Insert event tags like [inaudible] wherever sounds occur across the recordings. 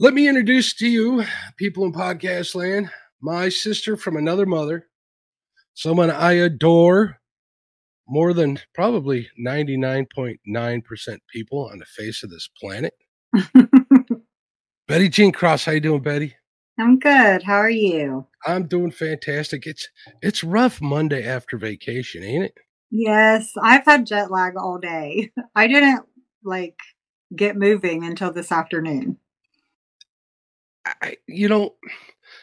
Let me introduce to you, people in podcast land, my sister from another mother, someone I adore more than probably 99.9% people on the face of this planet. [laughs] Betty Jean Cross, how you doing, Betty? I'm good. How are you? I'm doing fantastic. It's it's rough Monday after vacation, ain't it? Yes, I've had jet lag all day. [laughs] I didn't like get moving until this afternoon. I, you know,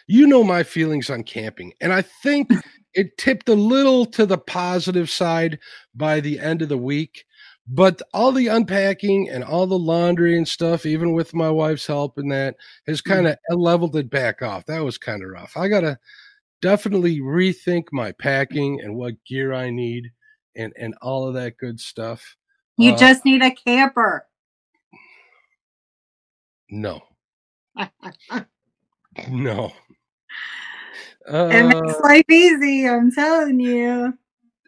you know my feelings on camping, and I think it tipped a little to the positive side by the end of the week. But all the unpacking and all the laundry and stuff, even with my wife's help and that, has Mm. kind of leveled it back off. That was kind of rough. I gotta definitely rethink my packing and what gear I need and and all of that good stuff. You Uh, just need a camper. no, no. it makes Uh, life easy. I'm telling you.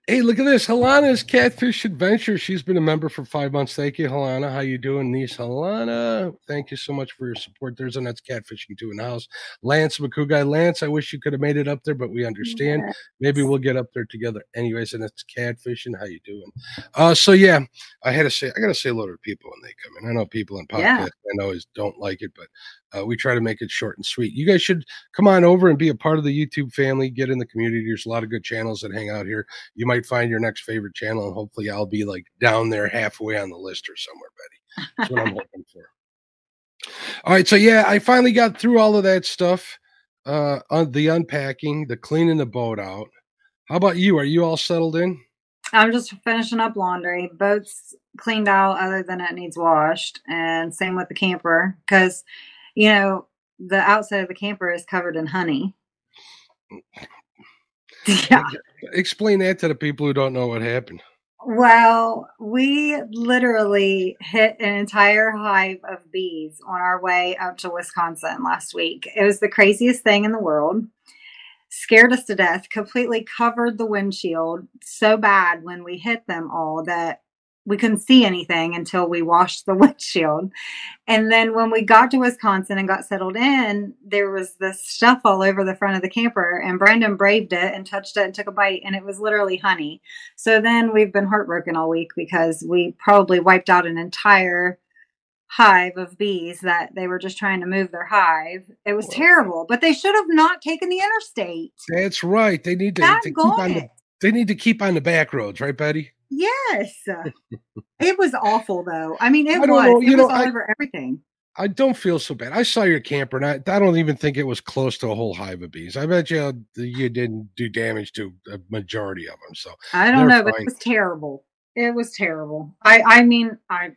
Hey, look at this. Halana's Catfish Adventure. She's been a member for five months. Thank you, Halana. How you doing, niece Halana? Thank you so much for your support. There's Annette's Catfishing too in the house. Lance McCougai. Lance, I wish you could have made it up there, but we understand. Yeah. Maybe we'll get up there together. Anyways, and it's catfishing. How you doing? Uh, so yeah, I had to say, I got to say hello to people when they come in. I know people in podcasts, Yeah. I know is don't like it, but uh, we try to make it short and sweet. You guys should come on over and be a part of the YouTube family. Get in the community. There's a lot of good channels that hang out here you might find your next favorite channel, and hopefully, I'll be like down there halfway on the list or somewhere, Betty. That's what I'm [laughs] hoping for. All right, so yeah, I finally got through all of that stuff. Uh, on the unpacking, the cleaning the boat out. How about you? Are you all settled in? I'm just finishing up laundry. Boat's cleaned out other than it needs washed. And same with the camper. Because, you know, the outside of the camper is covered in honey. [laughs] Yeah. Explain that to the people who don't know what happened. Well, we literally hit an entire hive of bees on our way up to Wisconsin last week. It was the craziest thing in the world. Scared us to death, completely covered the windshield so bad when we hit them all that we couldn't see anything until we washed the [laughs] windshield. And then when we got to Wisconsin and got settled in, there was this stuff all over the front of the camper, and Brandon braved it and touched it and took a bite, and it was literally honey. So then we've been heartbroken all week because we probably wiped out an entire hive of bees that they were just trying to move their hive. It was Well- terrible, but they should have not taken the interstate. That's right. They need to, to keep on the they need to keep on the back roads, right, Betty? Yes. it was awful though. I mean, it I was. know, It was know, all I- over everything. I don't feel so bad. I saw your camper, and I, I don't even think it was close to a whole hive of bees. I bet you uh, you didn't do damage to a majority of them. So I don't know, but it was terrible. It was terrible. I I mean, I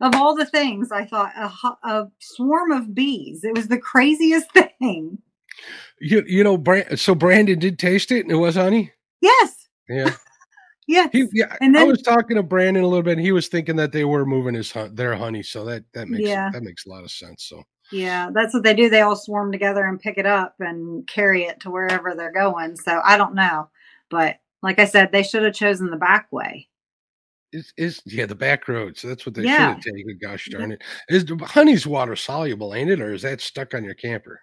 of all the things, I thought a, a swarm of bees. It was the craziest [laughs] thing. you you know, Bran- so Brandon did taste it, and it was honey. Yes. Yeah, Yes. he, yeah. And I was talking to Brandon a little bit, and he was thinking that they were moving his their honey. So that that makes Yeah. that makes a lot of sense. So Yeah, that's what they do. They all swarm together and pick it up and carry it to wherever they're going. So I don't know. But like I said, they should have chosen the back way. is is yeah the back road? So That's what they Yeah. should have taken. Gosh darn it! Is honey's water soluble, ain't it, or is that stuck on your camper?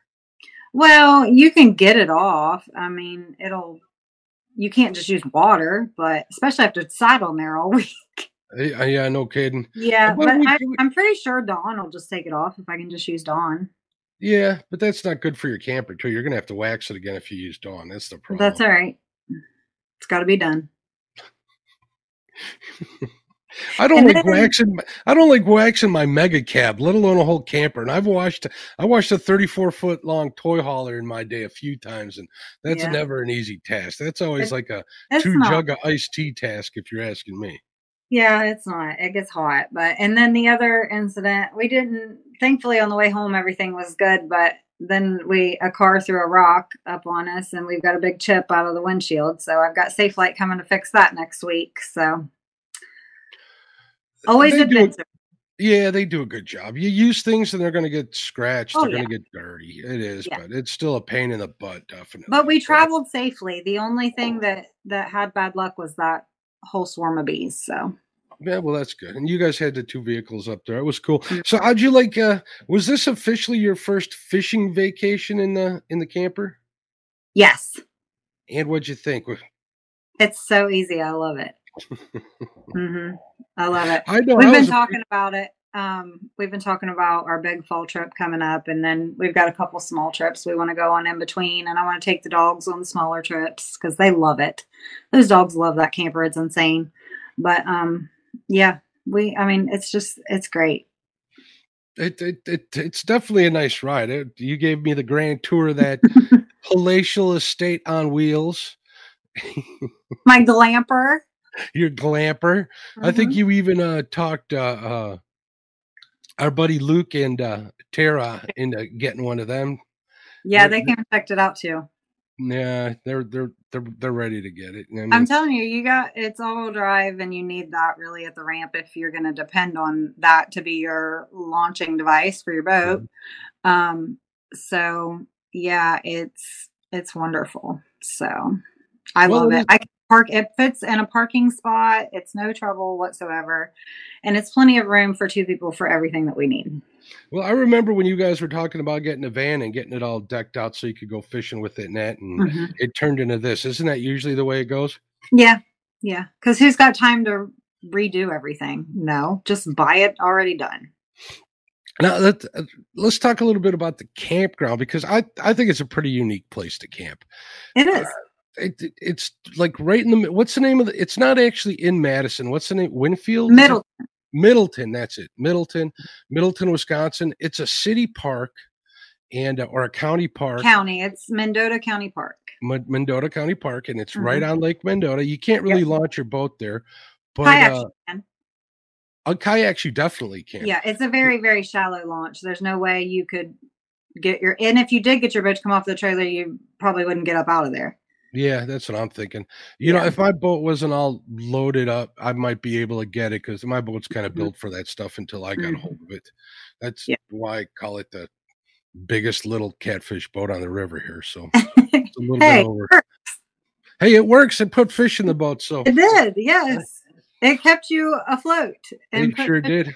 Well, you can get it off. I mean, it'll, you can't just use water, but especially after it's sat on there all [laughs] week. Uh, yeah, no kidding. Yeah, But I, I'm pretty sure Dawn will just take it off if I can just use Dawn. Yeah, but that's not good for your camper too. You're gonna have to wax it again if you use Dawn. That's the problem. that's all right. It's got to be done. [laughs] I don't And like then- waxing. my- I don't like waxing my mega cab, let alone a whole camper. And I've washed. I washed a 34 foot long toy hauler in my day a few times, and that's Yeah. never an easy task. That's always like a two not. jug of iced tea task, if you're asking me. Yeah, it's not. It gets hot. But and then the other incident, we didn't thankfully on the way home everything was good, but then we a car threw a rock up on us and we've got a big chip out of the windshield. So I've got Safelite coming to fix that next week. So always do- adventure. Yeah, they do a good job. You use things and they're going to get scratched. Oh, they're yeah. going to get dirty. It is, Yeah. but it's still a pain in the butt, definitely. But we So- traveled safely. The only thing that that had bad luck was that whole swarm of bees. So Yeah, well, that's good. And you guys had the two vehicles up there. It was cool. So, how'd you like? uh Was this officially your first fishing vacation in the in the camper? Yes. And what'd you think? It's so easy. I love it. [laughs] hmm I love it. I know. We've I been was a- talking about it. Um, we've been talking about our big fall trip coming up, and then we've got a couple small trips we want to go on in between. And I want to take the dogs on the smaller trips because they love it. Those dogs love that camper; it's insane. But um, yeah, we. I mean, it's just it's great. It, it, it it's definitely a nice ride. It, you gave me the grand tour of that [laughs] palatial estate on wheels. [laughs] My glamper. Your glamper. I think Mhm. you even uh talked uh, uh our buddy Luke and uh Tara into getting one of them. Yeah, they're- they came and checked it out too. Yeah, they're they're they're they're ready to get it. I mean, I'm telling you, you got it's all-wheel drive, and you need that really at the ramp if you're going to depend on that to be your launching device for your boat. Um, so yeah, it's it's wonderful. So I Well, love it I can park. It fits in a parking spot. It's no trouble whatsoever, and it's plenty of room for two people for everything that we need. well, I remember when you guys were talking about getting a van and getting it all decked out so you could go fishing with it and that, and Mhm. it turned into this. Isn't that usually the way it goes? Yeah, yeah. Because who's got time to redo everything? No, just buy it already done. Now let uh, let's talk a little bit about the campground because I I think it's a pretty unique place to camp. It is. It, it- it's like right in the what's the name of the? It's not actually in Madison. What's the name? Winfield. Is it? Middle. Middleton. That's it. Middleton, Middleton, Wisconsin. It's a city park and uh, or a county park, County. It's Mendota County Park. M- Mendota County Park, and it's right Mhm. on Lake Mendota. You can't really Yep. launch your boat there, but Kayaks uh, you can. on kayaks you definitely can. Yeah, it's a very, very shallow launch. There's no way you could get your and if you did get your boat to come off the trailer, you probably wouldn't get up out of there. Yeah, that's what I'm thinking. You know, if my boat wasn't all loaded up, I might be able to get it because my boat's kind of Mhm. built for that stuff until I got a Mhm. hold of it. That's Yeah. why I call it the biggest little catfish boat on the river here. So it's a [laughs] little Hey, bit over. Hey, it works. It put fish in the boat, so It did, [laughs] yes. It kept you afloat. it put sure did.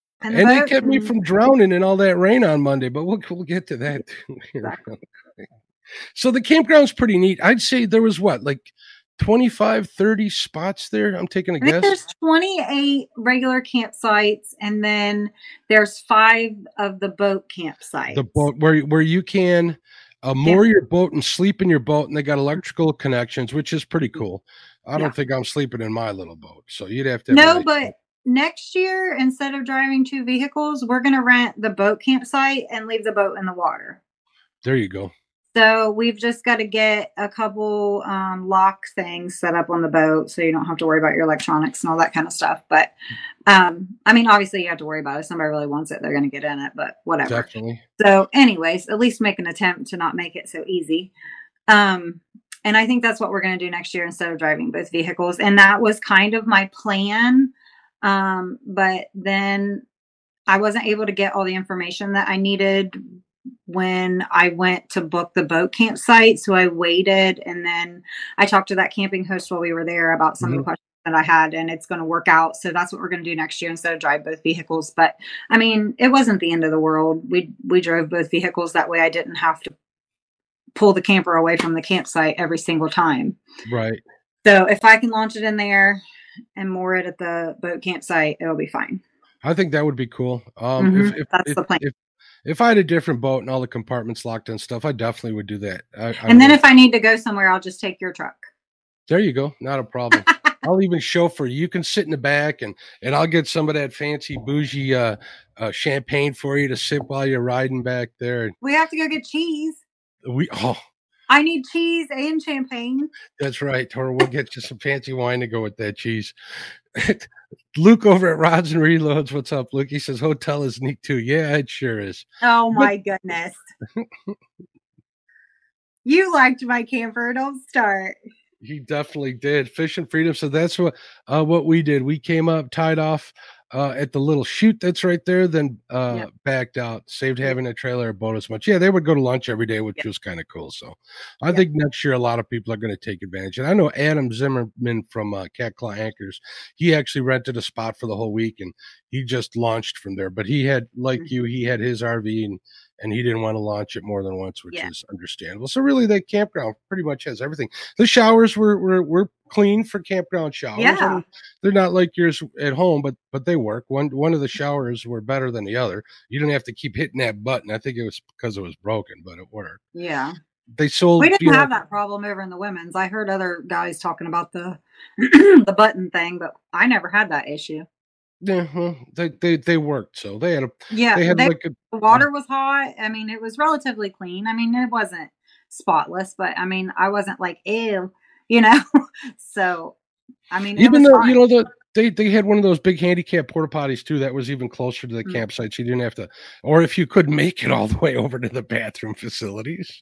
And it boat kept me from drowning in all that rain on Monday, but we'll we'll get to that. [laughs] Exactly. So the campground's pretty neat. I'd say there was what, like 25, 30 spots there. I'm taking a I guess. there's 28 regular campsites, and then there's five of the boat campsites. the boat where where you can uh, moor your boat and sleep in your boat, and they got electrical connections, which is pretty cool. I don't Yeah. think I'm sleeping in my little boat, so you'd have to. have No, but next year, instead of driving two vehicles, we're going to rent the boat campsite and leave the boat in the water. there you go. So we've just got to get a couple um, lock things set up on the boat so you don't have to worry about your electronics and all that kind of stuff. But um, I mean, obviously, you have to worry about it. If somebody really wants it, they're going to get in it, but whatever. Definitely. So, anyways, at least make an attempt to not make it so easy. Um, and I think that's what we're going to do next year instead of driving both vehicles. And that was kind of my plan. Um, but then I wasn't able to get all the information that I needed when I went to book the boat campsite. So I waited and then I talked to that camping host while we were there about some of the questions that I had, and it's going to work out. So that's what we're going to do next year instead of drive both vehicles. But I mean, it wasn't the end of the world. We we drove both vehicles that way. I didn't have to pull the camper away from the campsite every single time. Right. So if I can launch it in there and moor it at the boat campsite, it'll be fine. I think that would be cool. Um, if, Mhm. if, That's if, the plan. If, if I had a different boat and all the compartments locked and stuff, I definitely would do that. I, I And then would. if I need to go somewhere, I'll just take your truck. there you go, not a problem. [laughs] I'll even chauffeur. You You can sit in the back, and and I'll get some of that fancy bougie uh, uh, champagne for you to sip while you're riding back there. We have to go get cheese. We oh, I need cheese and champagne. that's right. Or we'll get you some fancy wine to go with that cheese. [laughs] Luke over at Rods and Reloads. What's up, Luke? He says hotel is neat too. Yeah, it sure is. Oh my goodness. you liked my camper. Don't start. He definitely did. Fish and Freedom. So that's what uh, what we did. We came up, tied off uh, at the little chute that's right there, then uh, yep. backed out, saved having a trailer a bonus much. Yeah, they would go to lunch every day, which yep. was kind of cool. So I yep. think next year a lot of people are going to take advantage. And I know Adam Zimmerman from uh, Cat Claw Anchors, he actually rented a spot for the whole week and he just launched from there. But he had, like mm-hmm. you, he had his RV and and he didn't want to launch it more than once, which yeah. is understandable. So really, that campground pretty much has everything. The showers were were, were clean for campground showers. Yeah. they're not like yours at home, but but they work. One one of the showers were better than the other. You didn't have to keep hitting that button. I think it was because it was broken, but it worked. Yeah. They sold. We didn't have know, that problem over in the women's. I heard other guys talking about the [clears throat] the button thing, but I never had that issue. Yeah, well, they, they they worked, so they had a yeah. They had they, like a, the water was hot. I mean, it was relatively clean. I mean, it wasn't spotless, but I mean, I wasn't like ew, you know. [laughs] so, I mean, even though fine. you know the they they had one of those big handicap porta potties too that was even closer to the mm-hmm. campsite so you didn't have to or if you could make it all the way over to the bathroom facilities.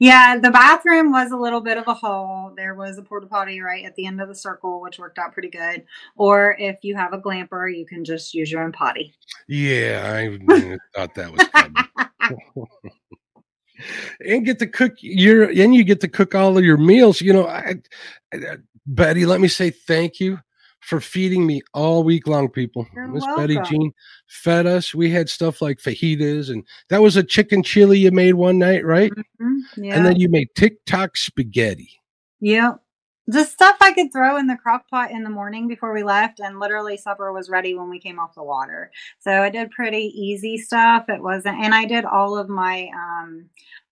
Yeah the bathroom was a little bit of a hole. There was a porta potty right at the end of the circle which worked out pretty good. Or if you have a glamper you can just use your own potty. Yeah i thought that was [laughs] and get to cook your and you get to cook all of your meals you know I, I, betty let me say thank you for feeding me all week long, people. Miss Betty Jean fed us. We had stuff like fajitas, and that was a chicken chili you made one night, right? Mm-hmm. Yeah. And then you made TikTok spaghetti. Yeah. The stuff I could throw in the crock pot in the morning before we left, and literally supper was ready when we came off the water. So I did pretty easy stuff. It wasn't, and I did all of my um,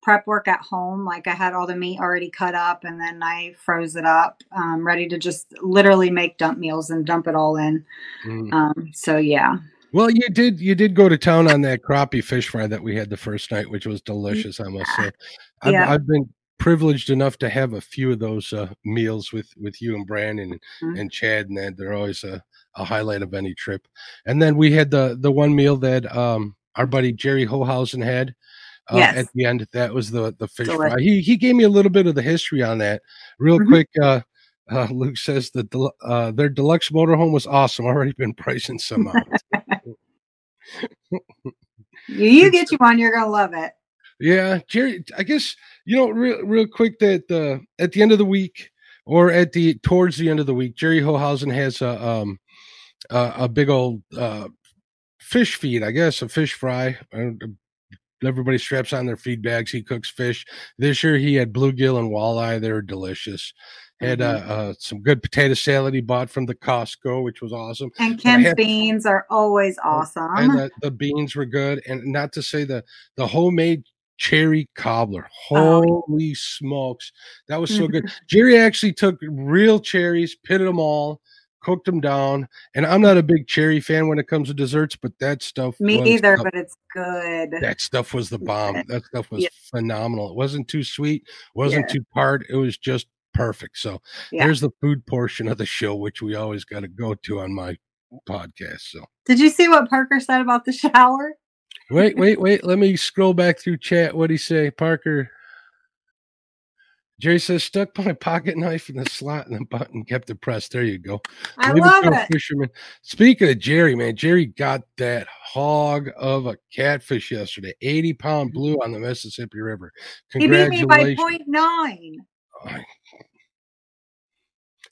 prep work at home. Like I had all the meat already cut up and then I froze it up, um, ready to just literally make dump meals and dump it all in. Mm. Um, so yeah. Well, you did you did go to town on that crappie fish fry that we had the first night, which was delicious. I must say, I've, yeah. I've been privileged enough to have a few of those uh, meals with with you and Brandon and, mm-hmm. and Chad, and that they're always a, a highlight of any trip. And then we had the the one meal that um, our buddy Jerry Hohausen had uh, yes. at the end. That was the the fish fry. He he gave me a little bit of the history on that. Real mm-hmm. quick, uh, uh, Luke says that the, uh, their deluxe motorhome was awesome. Already been pricing some out. [laughs] you get you one, you're gonna love it. Yeah, Jerry. I guess you know real real quick that uh, at the end of the week or at the towards the end of the week, Jerry Hohausen has a um a, a big old uh fish feed, I guess, a fish fry, Everybody straps on their feed bags. He cooks fish. This year he had bluegill and walleye. They were delicious. Had mm-hmm. uh, uh, some good potato salad he bought from the Costco, which was awesome. And Ken's had, beans are always oh, awesome. And the, the, beans were good. And not to say the the homemade cherry cobbler. Oh, Holy oh. smokes, that was so good. [laughs] Jerry actually took real cherries, pitted them all, cooked them down. And I'm not a big cherry fan when it comes to desserts, but that stuff. Me either, but it's good. That stuff was the bomb. [laughs] That stuff was yeah. phenomenal. It wasn't too sweet, wasn't yeah. too tart. It was just perfect. So yeah. there's the food portion of the show, which we always got to go to on my podcast. So did you see what Parker said about the shower? wait, wait, wait. Let me scroll back through chat. What did he say? Parker Jerry says, stuck my pocket knife in the slot and the button kept it pressed. There you go. I Leave love it. Fisherman. Speaking of Jerry, man, Jerry got that hog of a catfish yesterday, 80 pound mm-hmm. blue on the Mississippi River. Congratulations. He beat me by 0.9. Oh,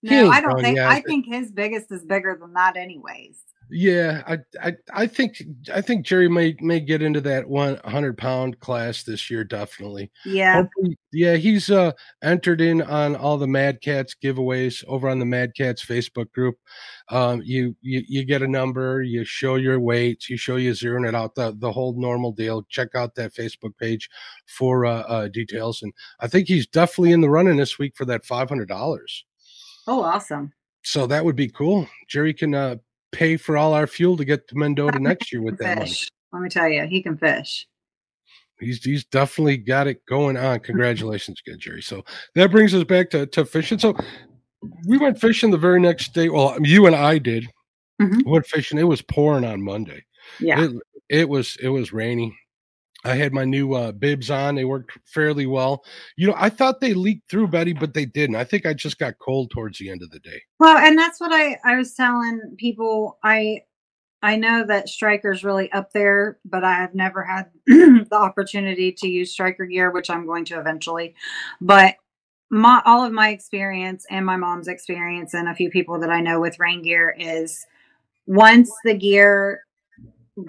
no, I don't think, I think his biggest is bigger than that, anyways. Yeah, I, I I think I think Jerry may may get into that one hundred pound class this year, definitely. Yeah, Hopefully, yeah, he's uh entered in on all the Mad Cats giveaways over on the Mad Cats Facebook group. Um, you you you get a number, you show your weights, you show you zeroing it out, the the whole normal deal. Check out that Facebook page for uh, uh details, and I think he's definitely in the running this week for that five hundred dollars. Oh, awesome! So that would be cool. Jerry can uh pay for all our fuel to get to Mendota next year with that money. Let me tell you, he can fish. He's he's definitely got it going on. Congratulations, again, Jerry. So that brings us back to, to fishing. So we went fishing the very next day. Well, you and I did. Mhm. Went fishing. It was pouring on Monday. Yeah. It, it was it was rainy. I had my new uh, bibs on. They worked fairly well. You know, I thought they leaked through, Betty, but they didn't. I think I just got cold towards the end of the day. Well, and that's what I I was telling people. I I know that Striker's really up there, but I have never had [clears throat] the opportunity to use Striker gear, which I'm going to eventually. But my all of my experience and my mom's experience and a few people that I know with rain gear is once the gear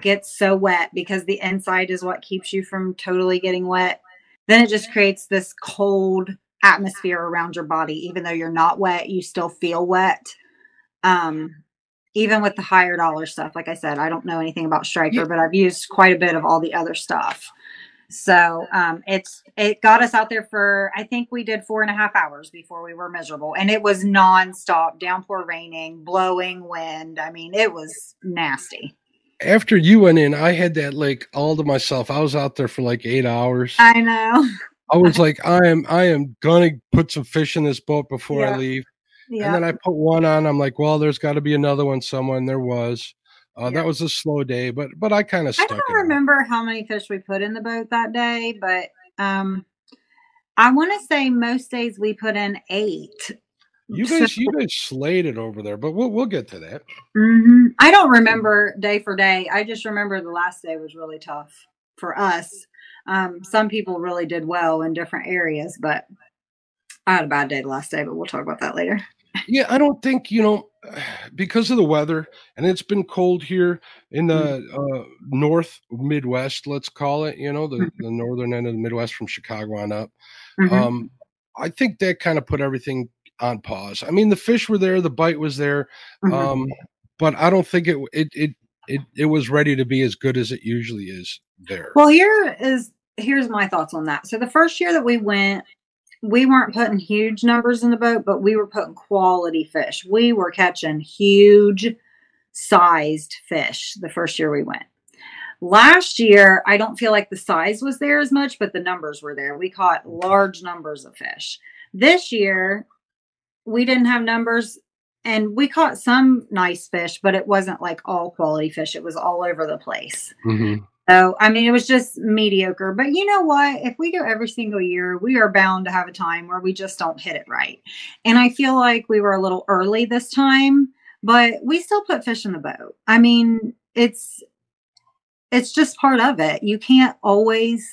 gets so wet because the inside is what keeps you from totally getting wet, then it just creates this cold atmosphere around your body. Even though you're not wet, you still feel wet. Um, even with the higher dollar stuff, like I said, I don't know anything about Striker, Yeah. but I've used quite a bit of all the other stuff. So um, it's it got us out there for I think we did four and a half hours before we were miserable, and it was nonstop, downpour, raining, blowing wind. I mean, it was nasty. After you went in, I had that lake all to myself. I was out there for like eight hours. I know. I was like, I am, I am gonna put some fish in this boat before Yeah. I leave. Yeah. And then I put one on. I'm like, well, there's got to be another one somewhere. And there was. Uh, Yeah. That was a slow day, but but I kind of I don't it. out. remember how many fish we put in the boat that day, but um, I want to say most days we put in eight. [laughs] You So- guys, you guys slayed it over there, but we'll we'll get to that. Mhm. I don't remember day for day. I just remember the last day was really tough for us. Um, some people really did well in different areas, but I had a bad day the last day, but we'll talk about that later. Yeah, I don't think you know [sighs] because of the weather, and it's been cold here in the uh, North Midwest. Let's call it. You know, the Mhm. the northern end of the Midwest from Chicago on up. Mhm. Um, I think that kind of put everything on pause. I mean, the fish were there, the bite was there, Mhm. um, but I don't think it it it it it was ready to be as good as it usually is there. Well, here is here's my thoughts on that. So the first year that we went, we weren't putting huge numbers in the boat, but we were putting quality fish. We were catching huge sized fish the first year we went. Last year, I don't feel like the size was there as much, but the numbers were there. We caught large numbers of fish. This year, we didn't have numbers and we caught some nice fish, but it wasn't like all quality fish. It was all over the place. Mhm. So, I mean, it was just mediocre. But you know what? If we go every single year, we are bound to have a time where we just don't hit it right. And I feel like we were a little early this time, but we still put fish in the boat. I mean, it's it's just part of it. You can't always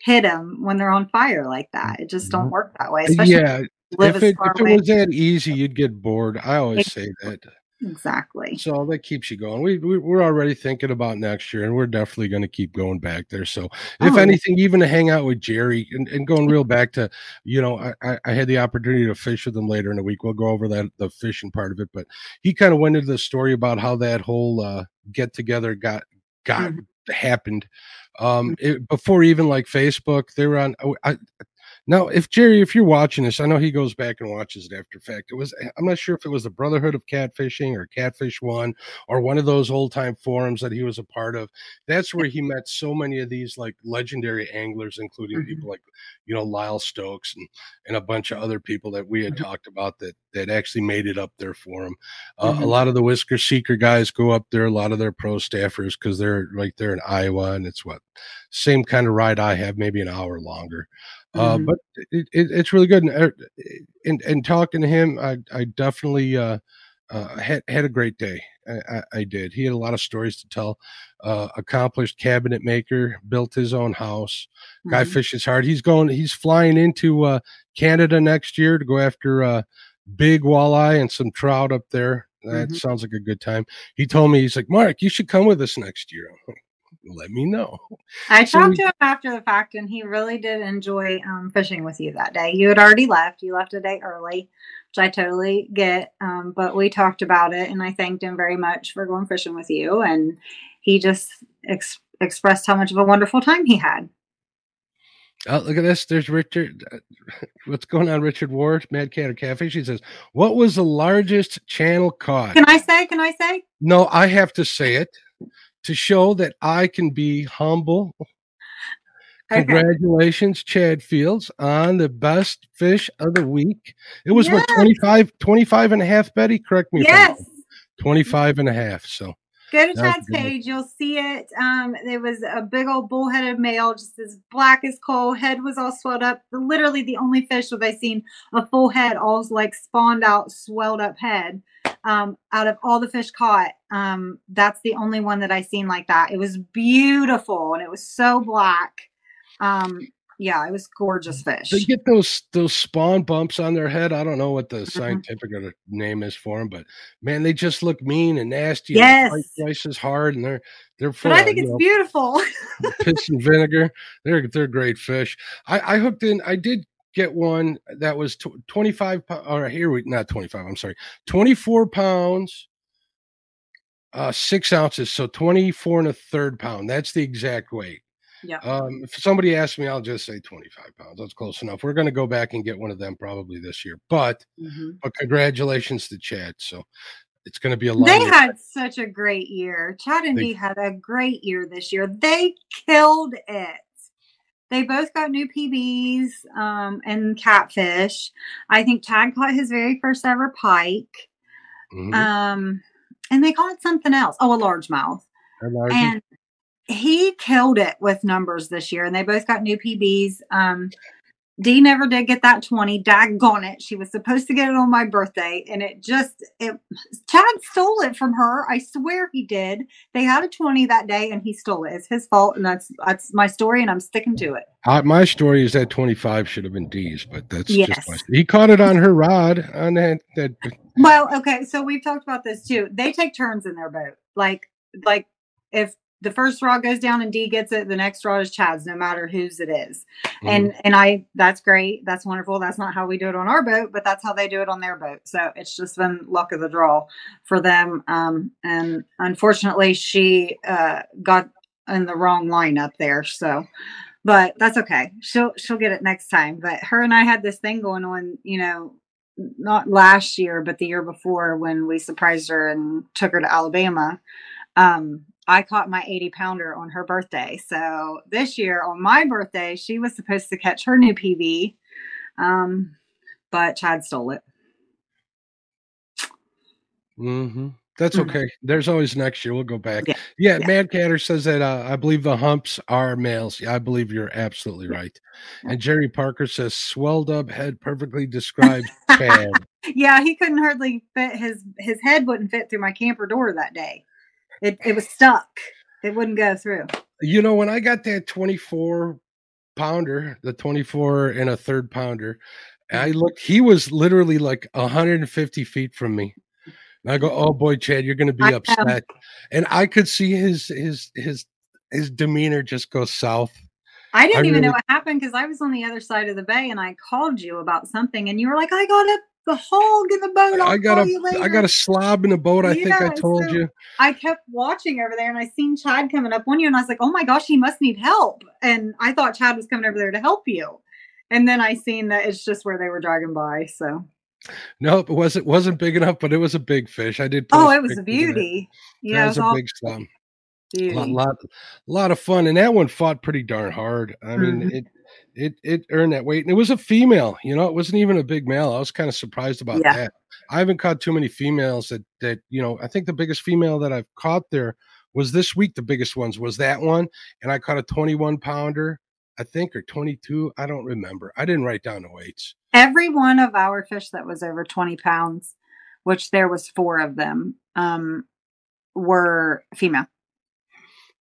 hit them when they're on fire like that. It just don't work that way. Especially Mm-hmm. Yeah, if live if as it, if it was that easy, you'd get bored. I always say that. exactly. So that keeps you going. We, we we're already thinking about next year, and we're definitely going to keep going back there. So, if Oh. anything, even to hang out with Jerry and, and going real back to, you know, I, I- had the opportunity to fish with him later in the week. We'll go over that the fishing part of it, but he kind of went into the story about how that whole uh, get together got got happened. Um, it, before even like Facebook, they were on. oh, I, now, if Jerry, if you're watching this, I know he goes back and watches it after fact. It was I'm not sure if it was the Brotherhood of Catfishing or Catfish One or one of those old time forums that he was a part of. That's where he met so many of these like legendary anglers, including Mhm. people like you know Lyle Stokes and and a bunch of other people that we had Mhm. talked about that that actually made it up there for him. Uh, A Mhm. lot of the Whisker Seeker guys go up there. A lot of their pro staffers because they're like they're in Iowa and it's what same kind of ride I have, maybe an hour longer. Uh, Mhm. but it, it, it's really good. And, uh, and, and talking to him, I, I definitely uh, uh, had, had a great day. I, I, I did. He had a lot of stories to tell. Uh, accomplished cabinet maker, built his own house. Guy Mhm. fishes hard. He's going. He's flying into uh, Canada next year to go after uh, big walleye and some trout up there. That Mhm. sounds like a good time. He told me he's like, Mark, you should come with us next year. Let me know. I So talked we- to him after the fact, and he really did enjoy um, fishing with you that day. You had already left; you left a day early, which I totally get. Um, but we talked about it, and I thanked him very much for going fishing with you. And he just ex- expressed how much of a wonderful time he had. Oh, look at this. There's Richard. uh, [laughs] What's going on, Richard Ward, Mad Cat or Catfish? He says, What was the largest channel caught? Can I say? Can I say? No, I have to say it to show that I can be humble. [laughs] Okay. Congratulations, Chad Fields, on the best fish of the week. It was what Yes. 25, 25 and a half, Betty? Correct me Yes. wrong. 25 and a half. So Go to Chad's page. You'll see it. Um, there was a big old bullheaded male, just as black as coal. Head was all swelled up. Literally, the only fish that I seen a full head, all like spawned out, swelled up head. Um, out of all the fish caught, um, that's the only one that I seen like that. It was beautiful and it was so black. Um, yeah, it was gorgeous fish. they get those those spawn bumps on their head. I don't know what the Mhm. scientific name is for them, but man, they just look mean and nasty. Yes. twice as hard, and they're they're full but I think it's know, beautiful. piss and vinegar. They're they're great fish. I, I hooked in. I did get one that was 25 pou- or here we not 25 i'm sorry 24 pounds uh six ounces so 24 and a third pound that's the exact weight yeah. um if somebody asks me i'll just say 25 pounds that's close enough we're going to go back and get one of them probably this year but Mhm. but congratulations to chad so it's going to be a long They year. had such a great year. Chad and They- Dee had a great year this year. They killed it. They both got new PBs um, and catfish. I think Chad caught his very first ever pike. Mhm. Um, and they caught something else. Oh, a largemouth. And he killed it with numbers this year. And they both got new PBs. Um, Dee never did get that 20. Daggone it. She was supposed to get it on my birthday. And it just, it, Chad stole it from her. I swear he did. They had a 20 that day and he stole it. It's his fault. And that's, that's my story and I'm sticking to it. I, my story is that 25 should have been Dee's, but that's Yes. just my He caught it on her rod on that. that Well, okay, so we've talked about this too. They take turns in their boat. Like, like if the first rod goes down and D gets it, the next rod is Chad's, no matter whose it is. And and I, that's great, that's wonderful. That's not how we do it on our boat, but that's how they do it on their boat. So it's just been luck of the draw for them. Um, and unfortunately, she uh, got in the wrong line up there. So, but that's okay. She'll she'll get it next time. But her and I had this thing going on, you know, not last year, but the year before when we surprised her and took her to Alabama. Um, I caught my 80 pounder on her birthday. So this year on my birthday, she was supposed to catch her new PB, Um, but Chad stole it. hmm That's Mhm. okay. There's always next year. We'll go back. Yeah. Yeah, Yeah. Mad Catter says that uh, I believe the humps are males. Yeah, I believe you're absolutely right. And Jerry Parker says swelled up head perfectly describes Chad. [laughs] Yeah, he couldn't hardly fit his his head wouldn't fit through my camper door that day. It it was stuck. It wouldn't go through. You know, when I got that 24 pounder, the 24 and a third pounder, I Mm-hmm. looked, he was literally like 150 feet from me. And I go, oh boy, Chad, you're gonna I be know. upset. And I could see his his his his demeanor just go south. I didn't I even know what happened because I was on the other side of the bay and I called you about something and you were like, I got a the hog in the boat. I'll I got a. I got a slob in the boat. I think I told so- you. I kept watching over there and I seen Chad coming up on you and I was like, oh my gosh, he must need help. And I thought Chad was coming over there to help you. And then I seen that it's just where they were dragging by. So Nope, it wasn't wasn't big enough, but it was a big fish. I did. oh, it was a pictures of it. beauty. Yeah, it was a all big slob. beauty. lot, lot, lot of fun, and that one fought pretty darn hard. I mean, Mhm. it, it, it earned that weight, and it was a female. You know, it wasn't even a big male. I was kind of surprised about Yeah. that. I haven't caught too many females that that you know. I think the biggest female that I've caught there was this week. The biggest ones was that one, and I caught a twenty-one pounder, I think, or twenty-two. I don't remember. I didn't write down the weights. Every one of our fish that was over 20 pounds, which there was four of them, um, were female.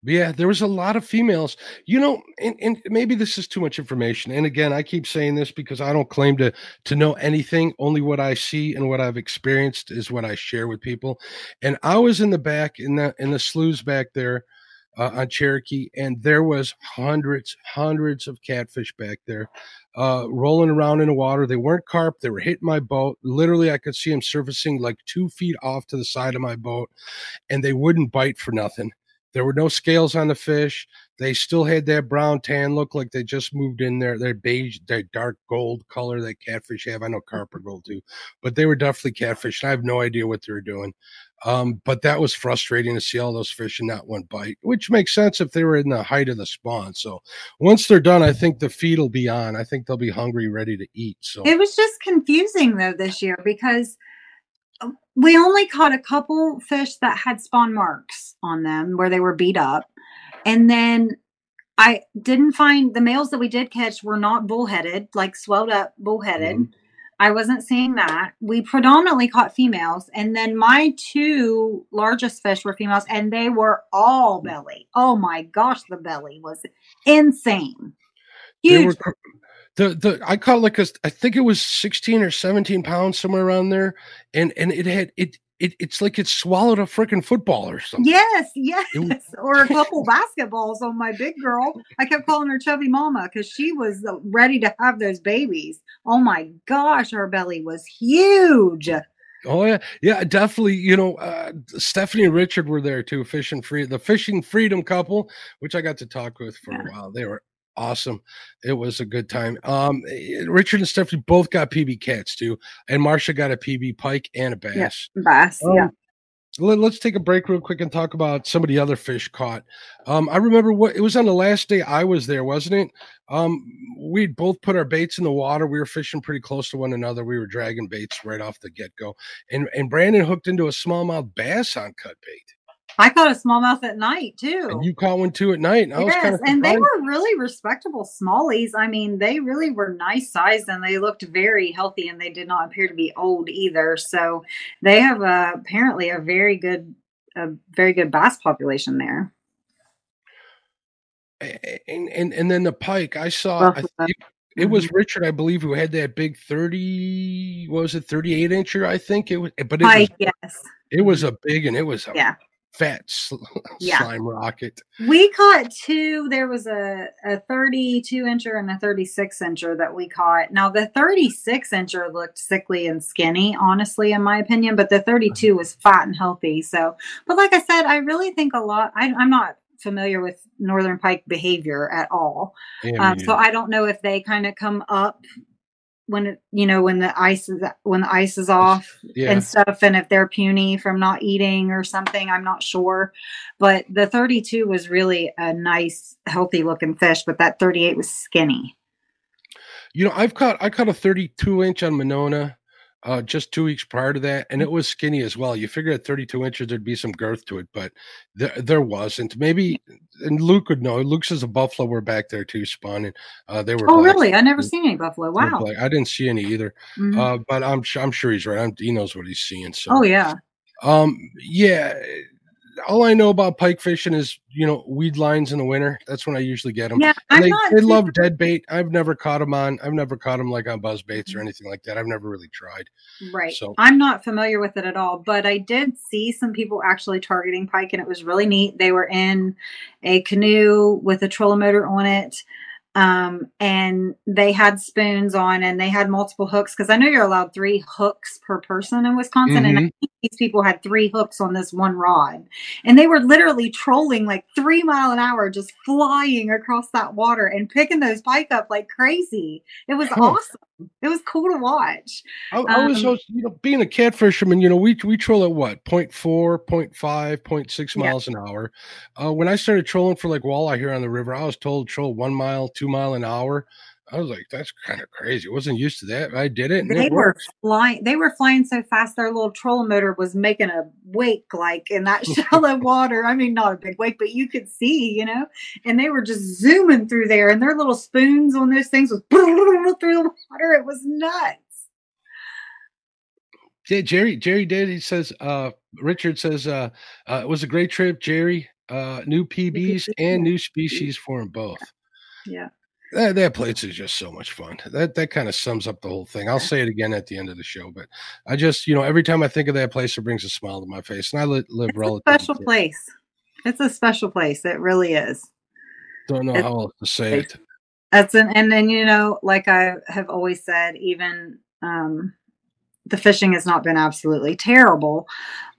Yeah, there was a lot of females. You know, and, and maybe this is too much information. And again, I keep saying this because I don't claim to to know anything. Only what I see and what I've experienced is what I share with people. And I was in the back in the in the sloughs back there uh, on Cherokee, and there was hundreds, hundreds of catfish back there, uh, rolling around in the water. They weren't carp. They were hitting my boat. Literally, I could see them surfacing like two feet off to the side of my boat, and they wouldn't bite for nothing. There were no scales on the fish. They still had that brown tan look like they just moved in there. Their beige, their dark gold color that catfish have. I know carp are gold too, but they were definitely catfish. And I have no idea what they were doing. Um, but that was frustrating to see all those fish and not one bite, which makes sense if they were in the height of the spawn. So once they're done, I think the feed will be on. I think they'll be hungry, ready to eat. So It was just confusing though this year because we only caught a couple fish that had spawn marks on them where they were beat up. And then I didn't find the males that we did catch were not bullheaded, like swelled up bullheaded. Mm-hmm. I wasn't seeing that. We predominantly caught females, and then my two largest fish were females, and they were all belly. Oh my gosh, the belly was insane. Huge. Were, the the I caught like a I think it was sixteen or seventeen pounds somewhere around there, and and it had it it, it's like it swallowed a freaking football or something. Yes, yes. Was, [laughs] or a couple basketballs on my big girl. I kept calling her chubby mama because she was ready to have those babies. Oh my gosh, her belly was huge. Oh yeah, yeah, definitely. You know, uh, Stephanie and Richard were there too, fishing free the fishing freedom couple, which I got to talk with for yeah. a while. They were awesome. It was a good time. Um, Richard and Stephanie both got PB cats too, and Marsha got a PB pike and a bass. Yeah, bass, um, yeah. Let, us take a break real quick and talk about some of the other fish caught. Um, I remember what it was on the last day I was there, wasn't it? Um, we'd both put our baits in the water. We were fishing pretty close to one another. We were dragging baits right off the get go, and and Brandon hooked into a smallmouth bass on cut bait. I caught a smallmouth at night too. And you caught one too at night. I yes, and they were really respectable smallies. I mean, they really were nice sized and they looked very healthy and they did not appear to be old either. So they have a, apparently a very good, a very good bass population there. And and and then the pike, I saw. I it, it was mm-hmm. Richard, I believe, who had that big thirty. What was it thirty eight incher? I think it was. But it pike, was, yes. It was a big and it was a yeah fat sl- [laughs] yeah. slime rocket. We caught two. There was a, a 32 incher and a 36 incher that we caught. Now, the 36 incher looked sickly and skinny, honestly, in my opinion, but the 32 was fat and healthy. So, but like I said, I really think a lot, I, I'm not familiar with northern pike behavior at all. Um, so I don't know if they kind of come up when it, you know when the ice is when the ice is off yeah. and stuff and if they're puny from not eating or something i'm not sure but the 32 was really a nice healthy looking fish but that 38 was skinny you know i've caught i caught a 32 inch on monona uh, just two weeks prior to that, and it was skinny as well. You figure at 32 inches there'd be some girth to it, but there, there wasn't. Maybe, and Luke would know. Luke says a buffalo were back there too, spawning. Uh, they were. Oh, really? I never seen any buffalo. Wow. I didn't see any either. Mm-hmm. Uh, but I'm I'm sure he's right. I'm, he knows what he's seeing. So. Oh yeah. Um. Yeah all I know about pike fishing is you know weed lines in the winter. That's when I usually get them. Yeah, I'm they, not they love dead bait. I've never caught them on. I've never caught them like on buzz baits or mm-hmm. anything like that. I've never really tried. Right. So I'm not familiar with it at all, but I did see some people actually targeting pike, and it was really neat. They were in a canoe with a trolling motor on it um, and they had spoons on and they had multiple hooks because I know you're allowed three hooks per person in Wisconsin. Mm-hmm. And these people had three hooks on this one rod. And they were literally trolling like three mile an hour, just flying across that water and picking those pike up like crazy. It was awesome it was cool to watch. I, I was, um, you know, being a cat fisherman, you know, we we troll at what 0. 0.4, 0. 0.5, 0.6 miles yeah. an hour. Uh, when I started trolling for like walleye here on the river, I was told to troll one mile, two mile an hour. I was like, that's kind of crazy. I wasn't used to that. I did it. they it were flying. They were flying so fast. Their little trolling motor was making a wake, like in that [laughs] shallow [laughs] water. I mean, not a big wake, but you could see, you know. And they were just zooming through there, and their little spoons on those things was [laughs] through the water. It was nuts. Yeah, Jerry. Jerry did. He says. uh Richard says. uh, uh It was a great trip, Jerry. Uh New PBs and new species for them both. Yeah that, that place is just so much fun. That that kind of sums up the whole thing. I'll say it again at the end of the show, but I just you know every time I think of that place, it brings a smile to my face, and I li- live it's relatively special place. It's a special place. It really is. Don't know it's, how else to say it. That's an and then you know, like I have always said, even um, the fishing has not been absolutely terrible,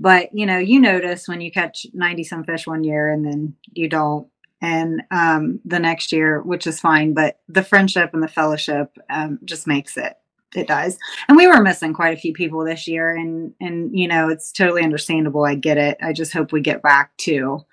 but you know, you notice when you catch ninety some fish one year and then you don't and um, the next year, which is fine. But the friendship and the fellowship um, just makes it. It does. And we were missing quite a few people this year, and and you know it's totally understandable. I get it. I just hope we get back to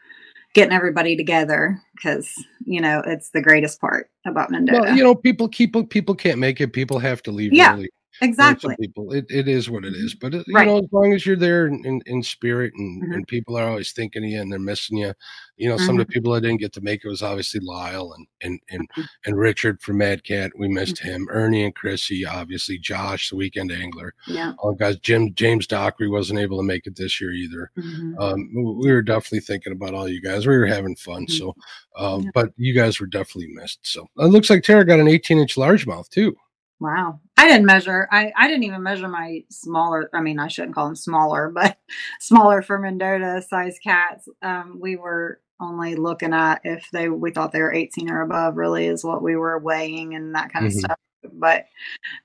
getting everybody together because you know it's the greatest part about Mendota. Well, you know, people keep people can't make it. People have to leave yeah. early exactly. people, it, it is what it is. But it, Right. you know, as long as you're there in, in, in spirit and, Mhm. and people are always thinking of you and they're missing you. You know, some of the people that didn't get to make it was obviously Lyle and and and Mhm. and Richard from Mad Cat. We missed Mm-hmm. him. Ernie and Chrissy, obviously. Josh, the weekend angler. Yeah. All guys. Jim James Dockery wasn't able to make it this year either. Mhm. Um, we were definitely thinking about all you guys. We were having fun. So, um, Yeah. but you guys were definitely missed. So it looks like Tara got an 18 inch largemouth too. Wow. I didn't measure. I, I didn't even measure my smaller. I mean, I shouldn't call them smaller, [laughs] but smaller for Mendota size cats. Um, we were only looking at if they, we thought they were 18 or above, really, is what we were weighing and that kind of Mhm. stuff. But,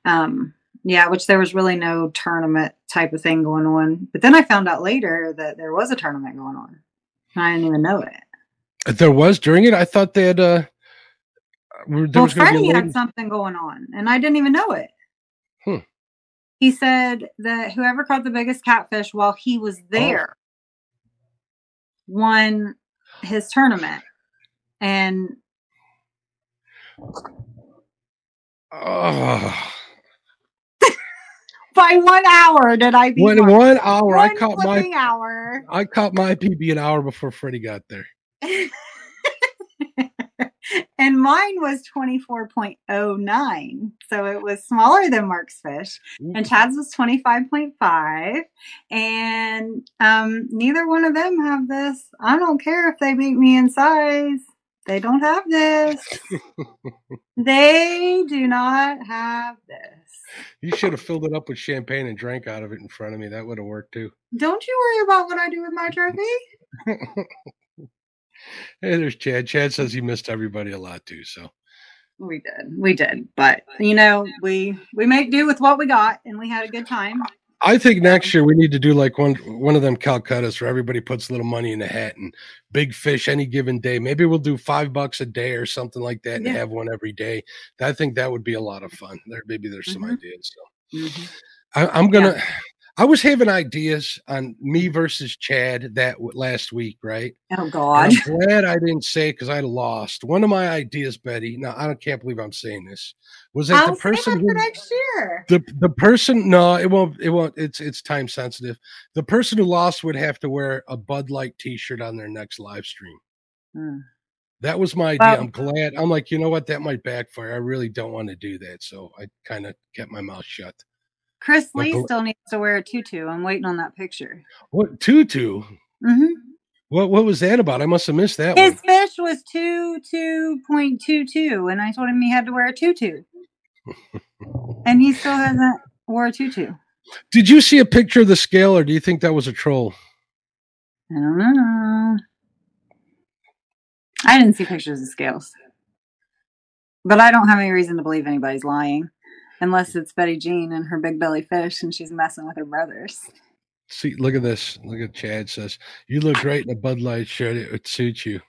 um, yeah, which there was really no tournament type of thing going on. But then I found out later that there was a tournament going on. I didn't even know it. There was during it. I thought they had, uh, there well, was gonna be a Freddie had something going on, and I didn't even know it. Hmm. He said that whoever caught the biggest catfish while he Oh. was there won his tournament, and Oh, by one hour did I beat one, one hour. I caught my hour. I caught my PB an hour before Freddie got there. [laughs] and mine was 24.09 so it was smaller than mark's fish. And chad's was 25.5 and um, neither one of them have this. I don't care if they beat me in size. They don't have this. [laughs] They do not have this. You should have filled it up with champagne and drank out of it in front of me. That would have worked too. don't you worry about what i do with my trophy [laughs] Hey, there's Chad. Chad says he missed everybody a lot too. So we did we did but you know we we make do with what we got and we had a good time I think next year we need to do like one one of them Calcuttas where everybody puts a little money in the hat and big fish any given day. Maybe we'll do five bucks a day or something like that and Yeah. have one every day. I think that would be a lot of fun. There maybe there's some Mhm. ideas. So I, I'm gonna. I was having ideas on me versus Chad that w- last week, right? oh And god I'm [laughs] glad I didn't say because I lost. One of my ideas, Betty. Now I don't, can't believe I'm saying this. Was that I'll the person who next year. the the person? No, it won't. It won't. It's it's time sensitive. The person who lost would have to wear a Bud Light T-shirt on their next live stream. Hmm. That was my idea. I'm glad. I'm like, you know what? That might backfire. I really don't want to do that, so I kind of kept my mouth shut. Chris Lee a- still needs to wear a tutu. I'm waiting on that picture. What tutu? hmm What what was that about? I must have missed that His one. fish was two two point two two, and I told him he had to wear a tutu, [laughs] and he still hasn't wore a tutu. Did you see a picture of the scale, or do you think that was a troll? I don't know. I didn't see pictures of scales, but I don't have any reason to believe anybody's lying, unless it's Betty Jean and her big belly fish, and she's messing with her brothers. See, look at this. Look at Chad says, You look great in a Bud Light shirt. It would suit you.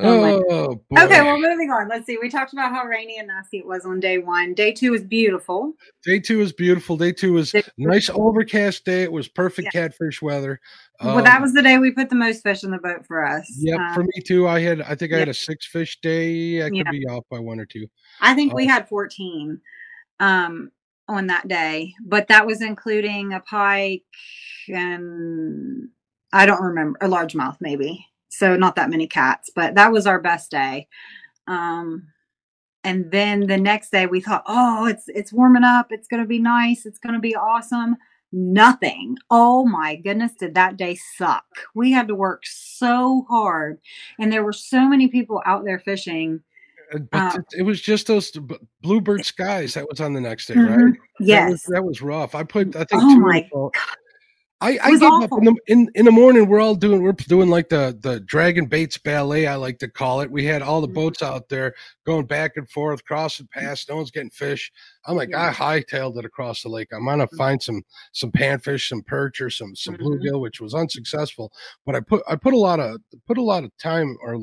Oh boy. Okay, well, moving on. Let's see. We talked about how rainy and nasty it was on day one. Day two was beautiful. Day two was beautiful. Day two was Day- nice overcast day. It was perfect catfish weather. well, that Um, was the day we put the most fish in the boat for us. Yep, Um, for me too. I had, I think I yeah. had a six fish day. I could Yeah. be off by one or two. I think we Oh. had 14 um, on that day, but that was including a pike and I don't remember a largemouth maybe. So not that many cats, but that was our best day. Um, and then the next day we thought, oh, it's it's warming up. It's gonna be nice. It's gonna be awesome. Nothing. Oh my goodness, did that day suck? We had to work so hard, and there were so many people out there fishing. Uh, But Um, it, was just those bluebird skies that was on the next day, right? That Yes. was, that was rough. I put, I think, Oh two my. I, I gave up in the in, in the morning. We're all doing we're doing like the the Dragon Baits ballet. I like to call it. We had all the boats out there going back and forth, crossing past. No one's getting fish. I'm like. I hightailed it across the lake. I'm gonna find some some panfish, some perch, or some some Mhm. bluegill, which was unsuccessful. But I put I put a lot of put a lot of time or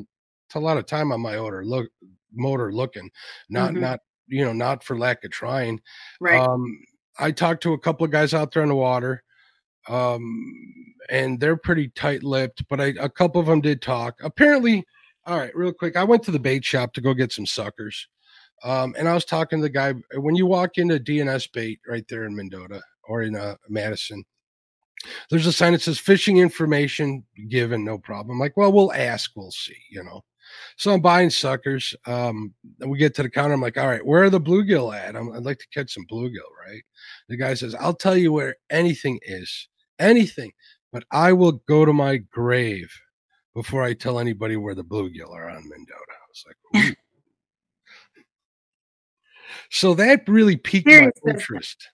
a lot of time on my motor look motor looking, not Mhm. not you know not for lack of trying. Right. Um, I talked to a couple of guys out there in the water, um, and they're pretty tight-lipped. But I, a couple of them did talk. Apparently, all right, real quick. I went to the bait shop to go get some suckers, Um, and I was talking to the guy when you walk into D&S bait right there in Mendota or in uh, Madison, there's a sign that says fishing information given, no problem. I'm like, well, we'll ask, we'll see, you know. So I'm buying suckers. Um, we get to the counter. I'm like, all right, where are the bluegill at? i would like to catch some bluegill, right? The guy says, I'll tell you where anything is, anything, but I will go to my grave before I tell anybody where the bluegill are on Mendota. I was like, [laughs] so that really piqued my interest.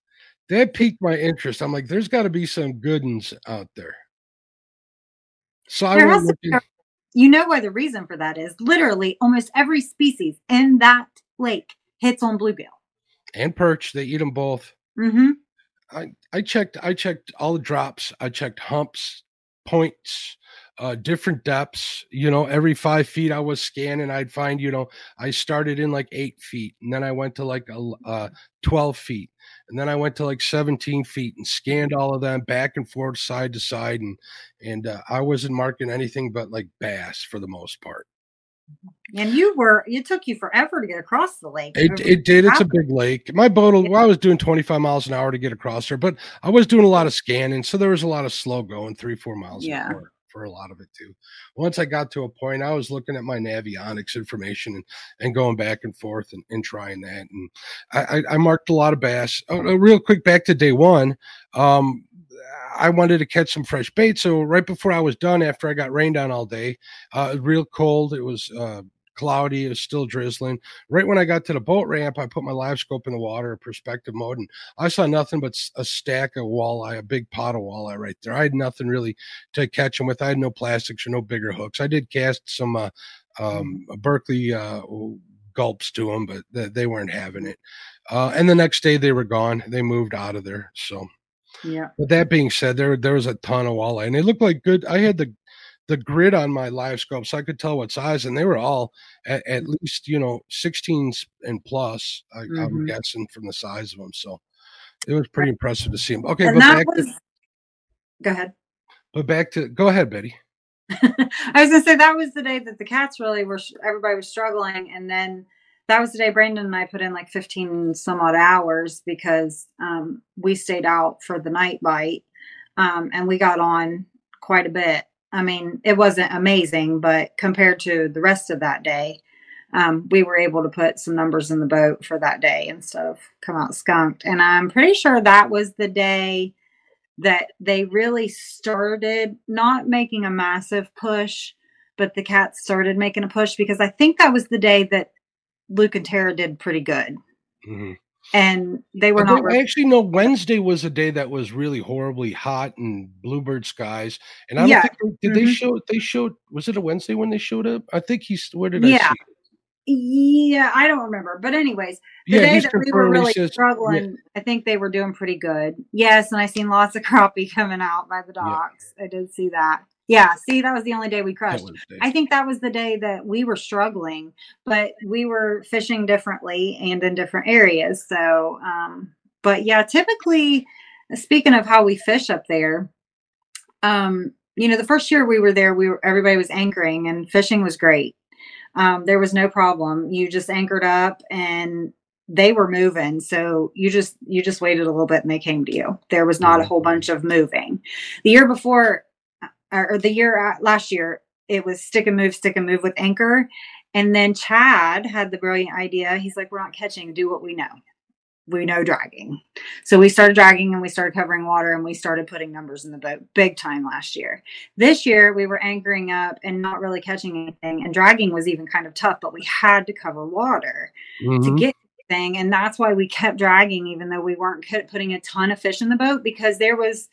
That piqued my interest. I'm like, there's got to be some good ones out there. So there I went looking. You know why the reason for that is literally almost every species in that lake hits on bluegill and perch. They eat them both. Mm-hmm. I I checked. I checked all the drops. I checked humps, points, uh, different depths. You know, every five feet I was scanning, I'd find. You know, I started in like eight feet, and then I went to like a uh, twelve feet, and then I went to like seventeen feet, and scanned all of them back and forth, side to side, and and uh, I wasn't marking anything but like bass for the most part. And you were it took you forever to get across the lake. It, it did. It's a big lake. My boat well, I was doing 25 miles an hour to get across there, but I was doing a lot of scanning, so there was a lot of slow going, three, four miles yeah. an hour for a lot of it too. Once I got to a point, I was looking at my Navionics information and, and going back and forth and, and trying that. And I, I, I marked a lot of bass. Oh, uh, real quick, back to day one. Um, I wanted to catch some fresh bait. So right before I was done, after I got rained on all day, uh, real cold. It was uh, cloudy. It was still drizzling. Right when I got to the boat ramp, I put my live scope in the water, perspective mode, and I saw nothing but a stack of walleye, a big pot of walleye right there. I had nothing really to catch them with. I had no plastics or no bigger hooks. I did cast some uh, um, Berkley uh, gulps to them, but th- they weren't having it. Uh, and the next day they were gone. They moved out of there. So. Yeah. But that being said, there there was a ton of walleye, and they looked like good. I had the the grid on my live scope so I could tell what size, and they were all at, at least you know 16s and plus. I, am mm-hmm. guessing from the size of them, so it was pretty impressive to see them. Okay, and but back was, to, go ahead. But back to go ahead, Betty. [laughs] I was gonna say that was the day that the cats really were. Everybody was struggling, and then that was the day Brandon and I put in like 15 some odd hours because um, we stayed out for the night bite um, and we got on quite a bit. I mean, it wasn't amazing, but compared to the rest of that day, um, we were able to put some numbers in the boat for that day instead of come out skunked. And I'm pretty sure that was the day that they really started not making a massive push, but the cats started making a push because I think that was the day that Luke and Tara did pretty good. Mm-hmm and they were I not. I actually know Wednesday was a day that was really horribly hot and bluebird skies. And I don't yeah. think they, did mm-hmm. they show they showed was it a Wednesday when they showed up? I think he's where did yeah. I see? Yeah, I don't remember. But anyways, the yeah, day that we were really says, struggling, yeah. I think they were doing pretty good. Yes, and I seen lots of [laughs] crappie coming out by the docks. I did see that. Yeah, see, that was the only day we crushed. I think that was the day that we were struggling, but we were fishing differently and in different areas. So, um, but yeah, typically, speaking of how we fish up there, um, you know, the first year we were there, we were everybody was anchoring and fishing was great. Um, there was no problem. You just anchored up and they were moving so you just you just waited a little bit and they came to you there was not a whole bunch of moving the year before or the year last year, it was stick and move, stick and move with anchor. And then Chad had the brilliant idea. He's like, we're not catching, do what we know. We know dragging. So we started dragging and we started covering water and we started putting numbers in the boat big time last year. This year we were anchoring up and not really catching anything. And dragging was even kind of tough, but we had to cover water mm-hmm. to get anything. And that's why we kept dragging, even though we weren't putting a ton of fish in the boat because there was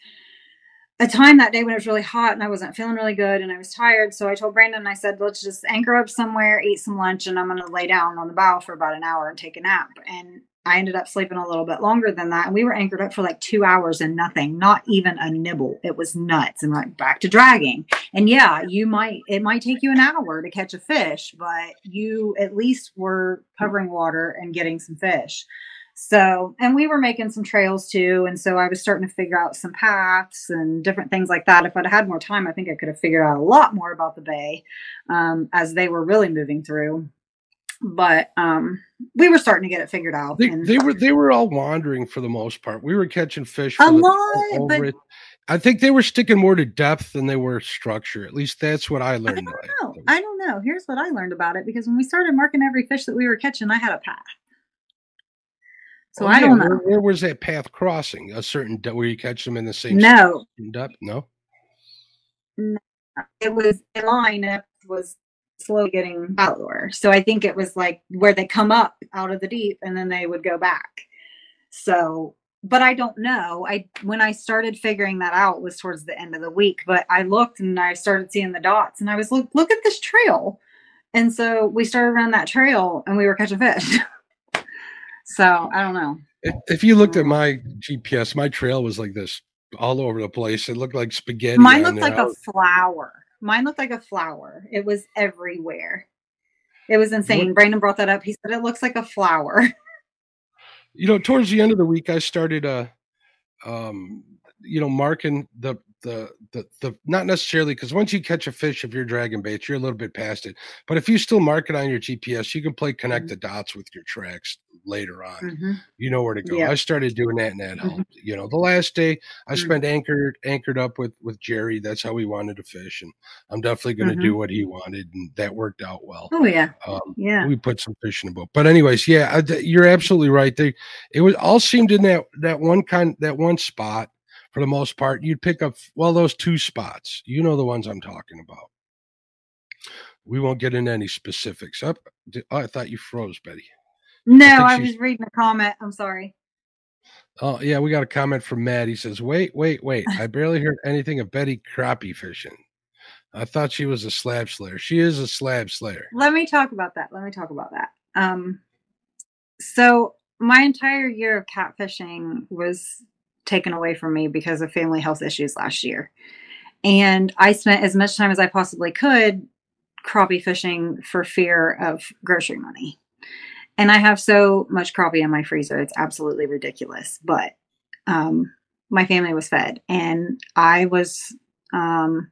a time that day when it was really hot and I wasn't feeling really good and I was tired. So I told Brandon, I said, let's just anchor up somewhere, eat some lunch, and I'm going to lay down on the bow for about an hour and take a nap. And I ended up sleeping a little bit longer than that. And we were anchored up for like two hours and nothing, not even a nibble. It was nuts. And like back to dragging. And yeah, you might, it might take you an hour to catch a fish, but you at least were covering water and getting some fish. So, and we were making some trails too. And so I was starting to figure out some paths and different things like that. If I'd had more time, I think I could have figured out a lot more about the bay um, as they were really moving through. but um, we were starting to get it figured out. They, and they were they were all wandering for the most part. We were catching fish a the, lot, but it. I think they were sticking more to depth than they were structure. At least that's what I I learned. don't know. I don't know. Here's what I learned about it because when we started marking every fish that we were catching, I had a path. So Oh, I don't Where, know. where was that path crossing? A certain where you catch them in the same No, depth? No. it was in line. Was slowly getting shallower. So I think it was like where they come up out of the deep and then they would go back. So, but I don't know. I when I started figuring that out was towards the end of the week. But I looked and I started seeing the dots, and I was look look at this trail. And so we started around that trail, and we were catching fish. [laughs] so I don't know. If, you looked at my GPS, my trail was like this all over the place. It looked like spaghetti. Mine looked like a flower. Mine looked like a flower. It was everywhere. It was insane. Brandon brought that up. He said it looks like a flower. [laughs] you know, towards the end of the week, I started uh um you know marking the the the the not necessarily because once you catch a fish, if you're dragging bait, you're a little bit past it. But if you still mark it on your GPS, you can play connect Mhm. the dots with your tracks later on. Mhm. You know where to go. Yeah. I started doing that, and that helped. You know, the last day I Mhm. spent anchored anchored up with with Jerry. That's how we wanted to fish, and I'm definitely going to Mhm. do what he wanted, and that worked out well. Oh yeah, Um, yeah. we put some fish in the boat. But anyways, yeah, I, you're absolutely right. They it was all seemed in that that one kind that one spot for the most part. You'd pick up well those two spots. You know the ones I'm talking about. We won't get into any specifics. Up, oh, I thought you froze, Betty. No, I she's- was reading a comment. I'm sorry. Oh yeah, we got a comment from Matt. He says, "Wait, wait, wait! [laughs] I barely heard anything of Betty crappie fishing. I thought she was a slab slayer. She is a slab slayer. Let me talk about that. Let me talk about that. Um, so my entire year of catfishing was taken away from me because of family health issues last year, and I spent as much time as I possibly could crappie fishing for fear of grocery money. And I have so much crappie in my freezer; it's absolutely ridiculous. But um, my family was fed, and I was um,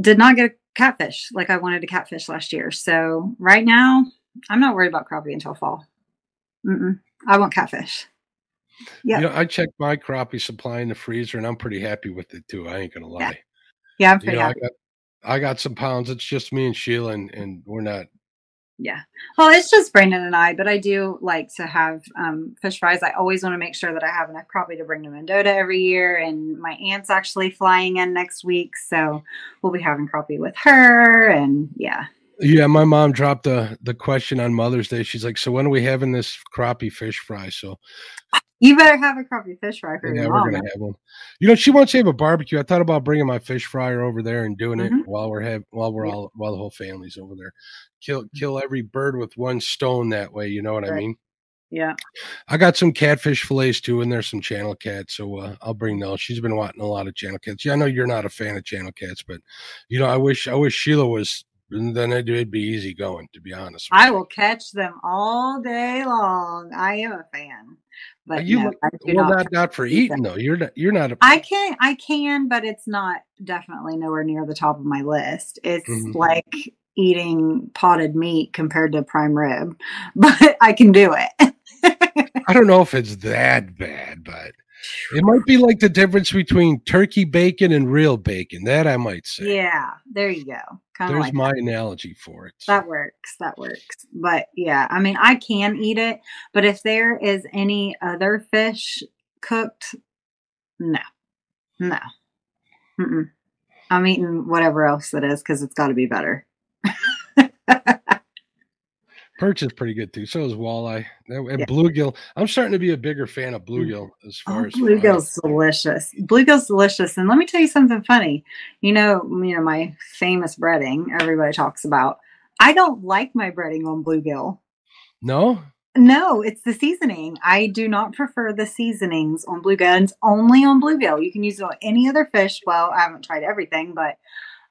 did not get a catfish like I wanted to catfish last year. So right now, I'm not worried about crappie until fall. Mm-mm. I want catfish. Yeah, You know, I checked my crappie supply in the freezer, and I'm pretty happy with it too. I ain't gonna lie. yeah, I'm You pretty know, I happy. got I got some pounds. It's just me and Sheila, and, and we're not. Yeah. Well, it's just Brandon and I, but I do like to have um, fish fries. I always want to make sure that I have enough crappie to bring to Mendota every year. And my aunt's actually flying in next week, so we'll be having crappie with her. And yeah, Yeah, my mom dropped the the question on Mother's Day. She's like, "So when are we having this crappie fish fry?" So you better have a crappie fish fry for yeah, your we're mom. gonna have one. You know, she wants to have a barbecue. I thought about bringing my fish fryer over there and doing Mhm. it while we're have while we're Yeah. all while the whole family's over there. Kill kill every bird with one stone that way. You know what I mean? Yeah. I got some catfish fillets too, and there's some channel cats, so uh, I'll bring those. She's been wanting a lot of channel cats. Yeah, I know you're not a fan of channel cats, but you know, I wish I wish Sheila was. Then it'd, be easy going, to be honest. with I you. will catch them all day long. I am a fan, but you no, like- I do well, not. not for eating though. You're not. You're not. A, I can, I can, but it's not definitely nowhere near the top of my list. It's Mhm. like eating potted meat compared to prime rib, [laughs] but I can do it. I don't know if it's that bad, but it might be like the difference between turkey bacon and real bacon. That I might say. yeah, there you go. Kind There's like my analogy for it. that works. That works. But yeah, I mean, I can eat it, but if there is any other fish cooked, no, no. Mm-mm. I'm eating whatever else it is because it's got to be better. [laughs] Perch is pretty good too. So is walleye and Yeah. bluegill. I'm starting to be a bigger fan of mm. bluegill as far Oh, as bluegill's delicious. Bluegill's delicious. And let me tell you something funny. You know, you know my famous breading everybody talks about. I don't like my breading on bluegill. No, No, it's the seasoning. I do not prefer the seasonings on bluegill. It's only on bluegill. You can use it on any other fish. Well, I haven't tried everything, but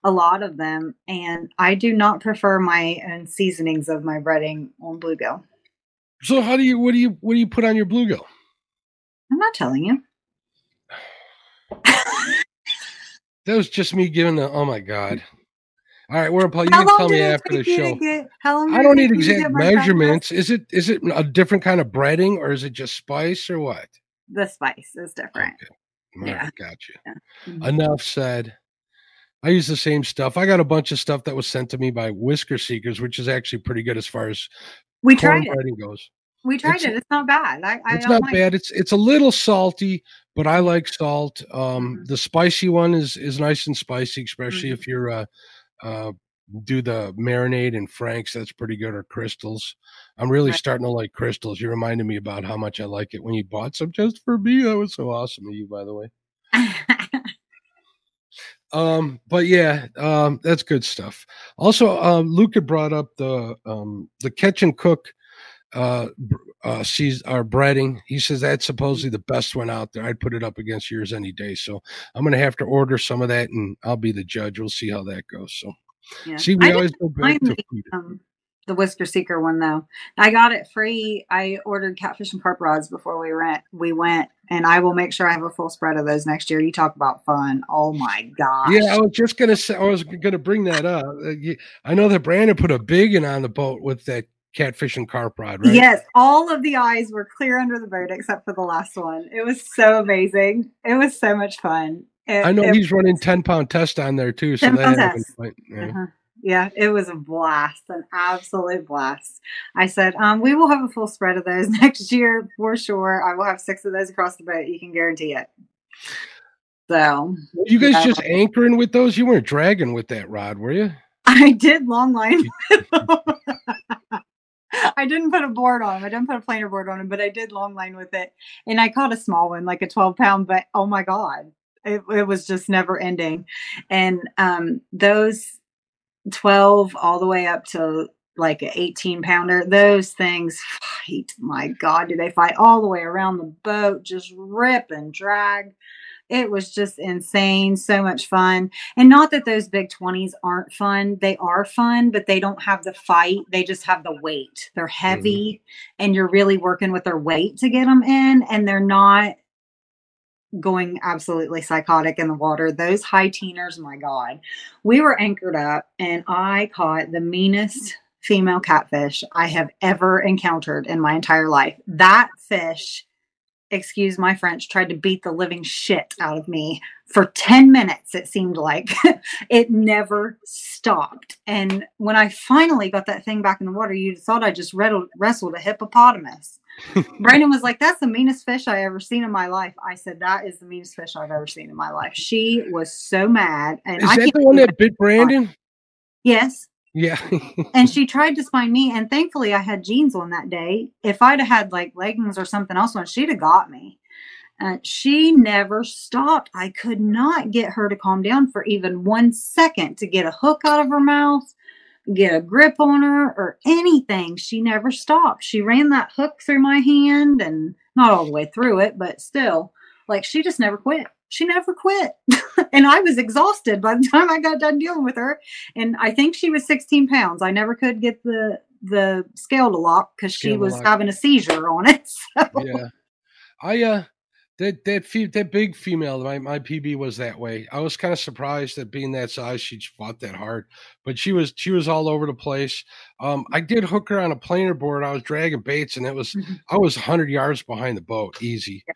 a lot of them. And I do not prefer my own seasonings of my breading on bluegill. So how do you what do you what do you put on your bluegill? I'm not telling you. [sighs] That was just me giving the oh my god. All right, Paul. You How can tell me after the take you to show. get? How long? I don't need take you to exact get my fried measurements. Is it is it a different kind of breading or is it just spice or what? The spice is different. Okay. All Yeah. right, gotcha. Mhm. Enough said. I use the same stuff. I got a bunch of stuff that was sent to me by Whisker Seekers, which is actually pretty good as far as We tried it. goes. We tried It's- it. It's not bad. I, I It's not mind bad. It's it's a little salty, but I like salt. Um, Mhm. the spicy one is is nice and spicy, especially Mhm. if you're uh, uh, do the marinade and Frank's. That's pretty good. Or crystals. I'm really Right. starting to like crystals. You reminded me about how much I like it when you bought some just for me. That was so awesome of you, by the way. [laughs] Um, but yeah, um, that's good stuff. Also, um, Luca brought up the um, the catch and cook uh, uh, sees our breading. He says that's supposedly the best one out there. I'd put it up against yours any day. So I'm gonna have to order some of that, and I'll be the judge. We'll see how that goes. So yeah. see, we didn't always go back to um, the Whisker Seeker one though. I got it free. I ordered catfish and carp rods before we went. We went, and I will make sure I have a full spread of those next year. You talk about fun. Oh my gosh. Yeah, I was just gonna say. I was gonna bring that up. Uh, I know that Brandon put a big one on the boat with that catfish and carp rod, right? Yes, all of the eyes were clear under the boat except for the last one. It was so amazing. It was so much fun. It- I know he's running ten pound test on there too. So 10 that pound had test. yeah. Uh-huh. Yeah, it was a blast, an absolute blast. I said, um, we will have a full spread of those [laughs] next year for sure. I will have six of those across the boat. You can guarantee it. So Were you guys Yeah. just anchoring with those? You weren't dragging with that rod, were you? I did long line. [laughs] [laughs] I didn't put a board on him. I didn't put a planer board on him, but I did long line with it. And I caught a small one, like a 12 pound, but oh my God, it, it was just never ending. And um, those 12 all the way up to like an 18 pounder, those things fight. My God, do they fight all the way around the boat, just rip and drag. It was just insane, so much fun. And not that those big 20s aren't fun. They are fun, but they don't have the fight. They just have the weight. They're mm-hmm. heavy and you're really working with their weight to get them in and they're not going absolutely psychotic in the water. Those high teeners, my God. We were anchored up and I caught the meanest female catfish I have ever encountered in my entire life. That fish excuse my French, tried to beat the living shit out of me for 10 minutes, it seemed like. [laughs] it never stopped. And when I finally got that thing back in the water, you thought I just wrestled, wrestled a hippopotamus. [laughs] Brandon was like, That's the meanest fish I ever seen in my life. I said, That is the meanest fish I've ever seen in my life. She was so mad. And Is I that the one that bit Brandon? Yes. Yeah. and she tried to spine me and thankfully i had jeans on that day. If i'd have had like leggings or something else on she'd have got me. Uh, she never stopped. I could not get her to calm down for even one second to get a hook out of her mouth get a grip on her or anything. She never stopped. She ran that hook through my hand and not all the way through it but still like she just never quit she never quit [laughs] and i was exhausted by the [laughs] time i got done dealing with her and I think she was 16 pounds. I never could get the the scale to lock because she was lock. having a seizure on it. [laughs] So, yeah. I uh that that fe- that big female, my my PB was that way. I was kind of surprised that being that size, she fought that hard, but she was she was all over the place. Um, I did hook her on a planer board. I was dragging baits, and it was Mhm. I was 100 yards behind the boat, easy. Yeah.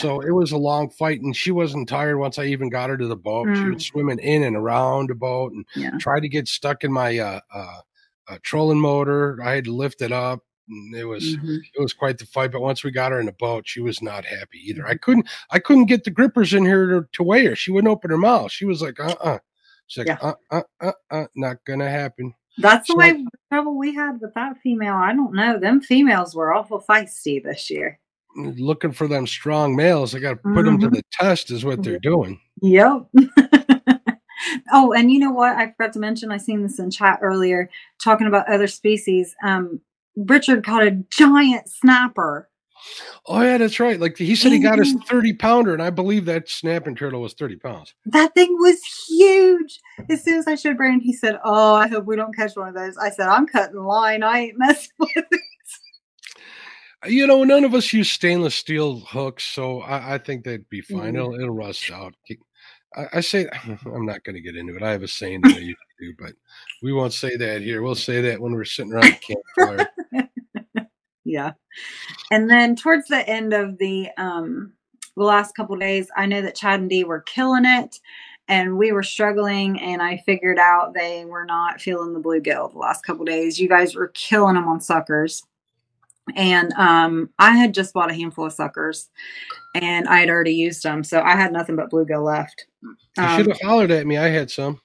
So it was a long fight, and she wasn't tired once I even got her to the boat. She Mm. was swimming in and around the boat and yeah. tried to get stuck in my uh, uh, uh, trolling motor. I had to lift it up. And it was Mhm. it was quite the fight. But once we got her in the boat, she was not happy either. I couldn't I couldn't get the grippers in here to, to weigh her. She wouldn't open her mouth. She was like, uh uh She's like, Yeah. uh uh uh uh, not gonna happen. That's the way the trouble we had with that female. I don't know. Them females were awful feisty this year. Looking for them strong males. I got to put them to the test. Is what they're doing. Yep. [laughs] oh, and you know what? I forgot to mention. I seen this in chat earlier, talking about other species. Um, Richard caught a giant snapper. Oh yeah, that's right. Like he said, he got his thirty pounder, and I believe that snapping turtle was thirty pounds. That thing was huge. As soon as I showed Brandon, he said, "Oh, I hope we don't catch one of those." I said, "I'm cutting line. I ain't messing [laughs] with it." You know, none of us use stainless steel hooks, so I, I think they'd be fine. Mhm. It'll it'll rust out. I, I say [laughs] I'm not going to get into it. I have a saying that I used to to, but we won't say that here. We'll say that when we're sitting around the campfire. [laughs] yeah. And then towards the end of the um the last couple days, I know that Chad and Dee were killing it and we were struggling and I figured out they were not feeling the bluegill the last couple days. You guys were killing them on suckers. And um I had just bought a handful of suckers and I had already used them. So I had nothing but bluegill left. You Um, should have hollered at me. I had some.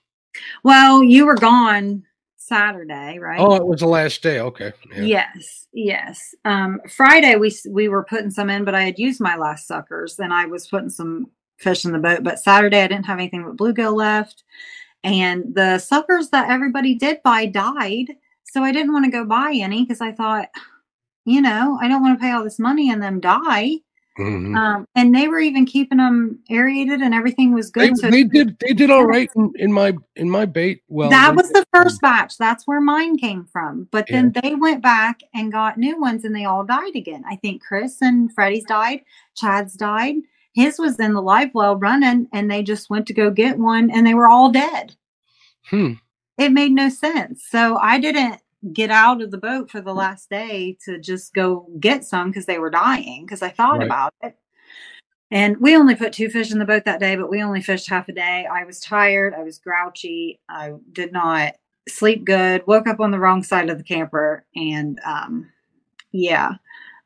well, you were gone Saturday, right? Oh, it was the last day. Okay. Yeah. Yes, yes. Um, Friday we we were putting some in, but I had used my last suckers, and I was putting some fish in the boat. But Saturday I didn't have anything but bluegill left, and the suckers that everybody did buy died, so I didn't want to go buy any because I thought, you know, I don't want to pay all this money and them die. Mhm. Um, and they were even keeping them aerated, and everything was They, good. so they did. They did all right in, in my in my bait. Well, that was the first batch. That's where mine came from. But then they went back and got new ones and they all died again. I think Chris and Freddie's died. Chad's died. His was in the live well running and they just went to go get one and they were all dead. Hmm. It made no sense. So I didn't get out of the boat for the last day to just go get some because they were dying because I thought Right. about it. And we only put two fish in the boat that day, but we only fished half a day. I was tired. I was grouchy. I did not sleep good. Woke up on the wrong side of the camper. And um, yeah,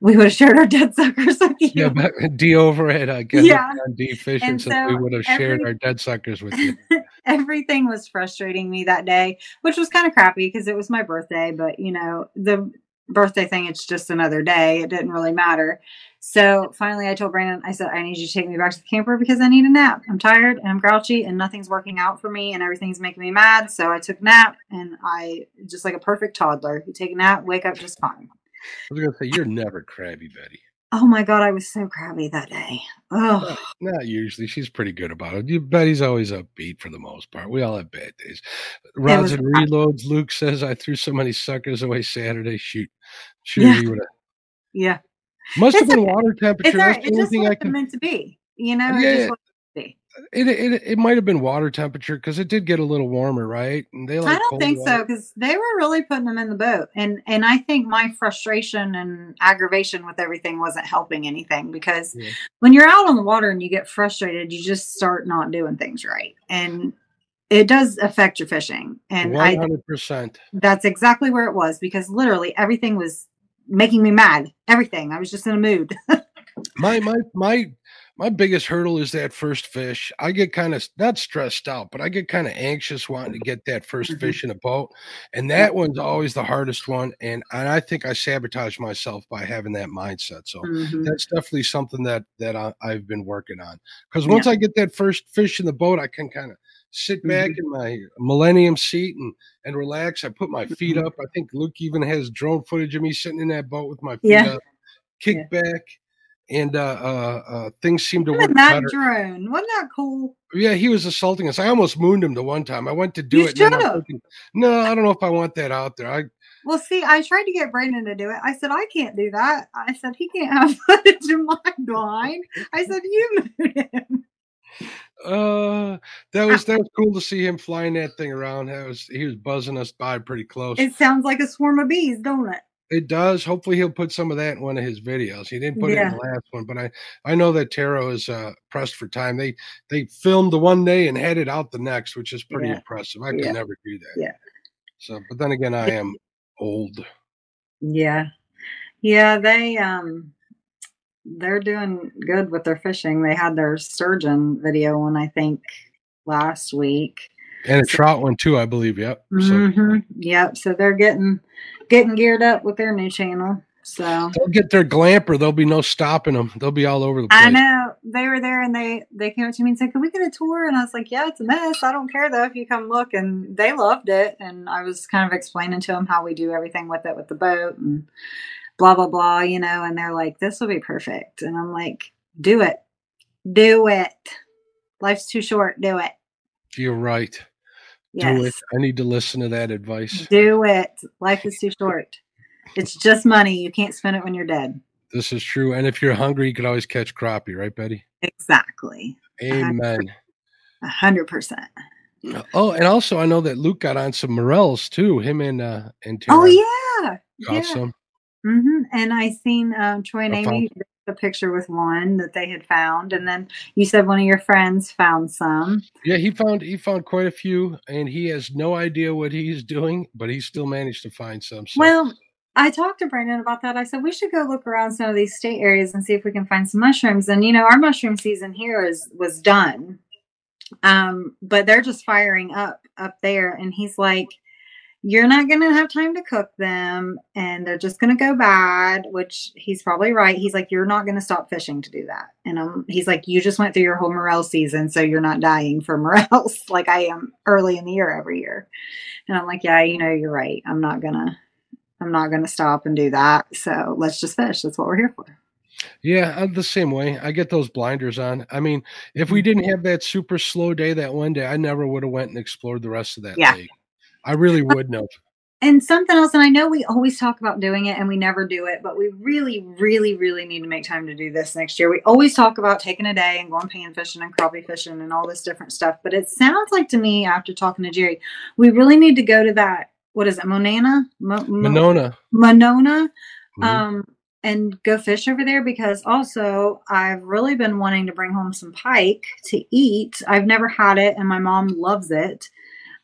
we would have shared our dead suckers with [laughs] you. Yeah, but D over at uh, Get Yeah. D Fishing, And so we would have shared our dead suckers with you. [laughs] Everything was frustrating me that day, which was kind of crappy because it was my birthday. But you know, the birthday thing, it's just another day. It didn't really matter. So finally, I told Brandon, I said, I need you to take me back to the camper because I need a nap. I'm tired and I'm grouchy and nothing's working out for me and everything's making me mad. So I took a nap and I just like a perfect toddler. You take a nap, wake up just fine. I was gonna say you're never crabby, Betty. Oh my God, I was so crabby that day. Oh, Not usually. She's pretty good about it. You, Betty's always upbeat for the most part. We all have bad days. Rods and reloads. Luke says I threw so many suckers away Saturday. Shoot, shoot. Yeah. would've- yeah. Must have been okay. water temperature. That's right. the It only just can. meant to be. You know, Yeah. It it, it might have been water temperature because it did get a little warmer, right? And they like I don't think so because they were really putting them in the boat, and and I think my frustration and aggravation with everything wasn't helping anything because Yeah. when you're out on the water and you get frustrated, you just start not doing things right, and it does affect your fishing. And hundred percent. that's exactly where it was because literally everything was making me mad. Everything. I was just in a mood. [laughs] My my my my biggest hurdle is that first fish. I get kind of not stressed out, but I get kind of anxious wanting to get that 1st Mhm. fish in a boat, and that one's always the hardest one. And and I think I sabotage myself by having that mindset. So Mhm. that's definitely something that that I, I've been working on. Because once I get that first fish in the boat, I can kind of sit back in my Millennium seat and and relax. I put my feet Mhm. up. I think Luke even has drone footage of me sitting in that boat with my feet Yeah. up, kick Yeah. back, and uh, uh, uh, things seemed to work that better. drone wasn't that cool? Yeah, he was assaulting us. I almost mooned him the one time. I went to do You it. and then I'm should've. thinking, no, I don't know if I want that out there. I Well, see, I tried to get Brandon to do it. I said, I can't do that. I said, he can't have [laughs] footage of my blind. I said, you [laughs] moved him. uh that was that was cool to see him flying that thing around. That was he was buzzing us by pretty close. It sounds like a swarm of bees, don't it? It does. Hopefully, he'll put some of that in one of his videos. He didn't put it in the last one, but I I know that Tara is uh, pressed for time. They they filmed the one day and had it out the next, which is pretty Yeah. impressive. I could Yeah. never do that. Yeah. So, but then again, I am old. Yeah. Yeah, they um they're doing good with their fishing. They had their sturgeon video one, I think, last week. And a trout one too, I believe. Yep. So hmm Yep. So they're getting getting geared up with their new channel. So they'll get their glamper. There'll be no stopping them. They'll be all over the place. I know they were there and they they came up to me and said, "Can we get a tour?" And I was like, "Yeah, it's a mess. I don't care though if you come look." And they loved it, and I was kind of explaining to them how we do everything with it with the boat and blah blah blah, you know. And they're like, "This will be perfect," and I'm like, "Do it, do it. Life's too short. Do it. You're right. Yes, Do it. I need to listen to that advice. do it. Life is too short. It's just money. You can't spend it when you're dead." This is true. And if you're hungry, you could always catch crappie, right, Betty? Exactly, Amen. a hundred percent. Oh, and also I know that Luke got on some morels too. Him and uh and Oh Tara yeah, got yeah. some. hmm And I seen um, Troy and Amy a picture with one that they had found, and then you said one of your friends found some. Yeah, he found he found quite a few, and he has no idea what he's doing, but he still managed to find some. So Well, I talked to Brandon about that. I said we should go look around some of these state areas and see if we can find some mushrooms. And you know, our mushroom season here is was done, um, but they're just firing up up there. And he's like, "You're not going to have time to cook them, and they're just going to go bad." Which he's probably right. He's like, "You're not going to stop fishing to do that." And um, he's like, "You just went through your whole morel season, so you're not dying for [laughs] morels like I am early in the year every year." And I'm like, "Yeah, you know, you're right. I'm not gonna." I'm not going to stop and do that. So let's just fish. That's what we're here for. yeah, I'm the same way. I get those blinders on. I mean, if Mm-hmm. we didn't have that super slow day that one day, I never would have went and explored the rest of that Yeah. lake. I really would know. And something else, and I know we always talk about doing it and we never do it, but we really, really, really need to make time to do this next year. We always talk about taking a day and going pan fishing and crappie fishing and all this different stuff. But it sounds like to me, after talking to Jerry, we really need to go to that. What is it, Monana? Mo- Mo- Monona. Monona. Mhm. um and go fish over there because also I've really been wanting to bring home some pike to eat. I've never had it and my mom loves it.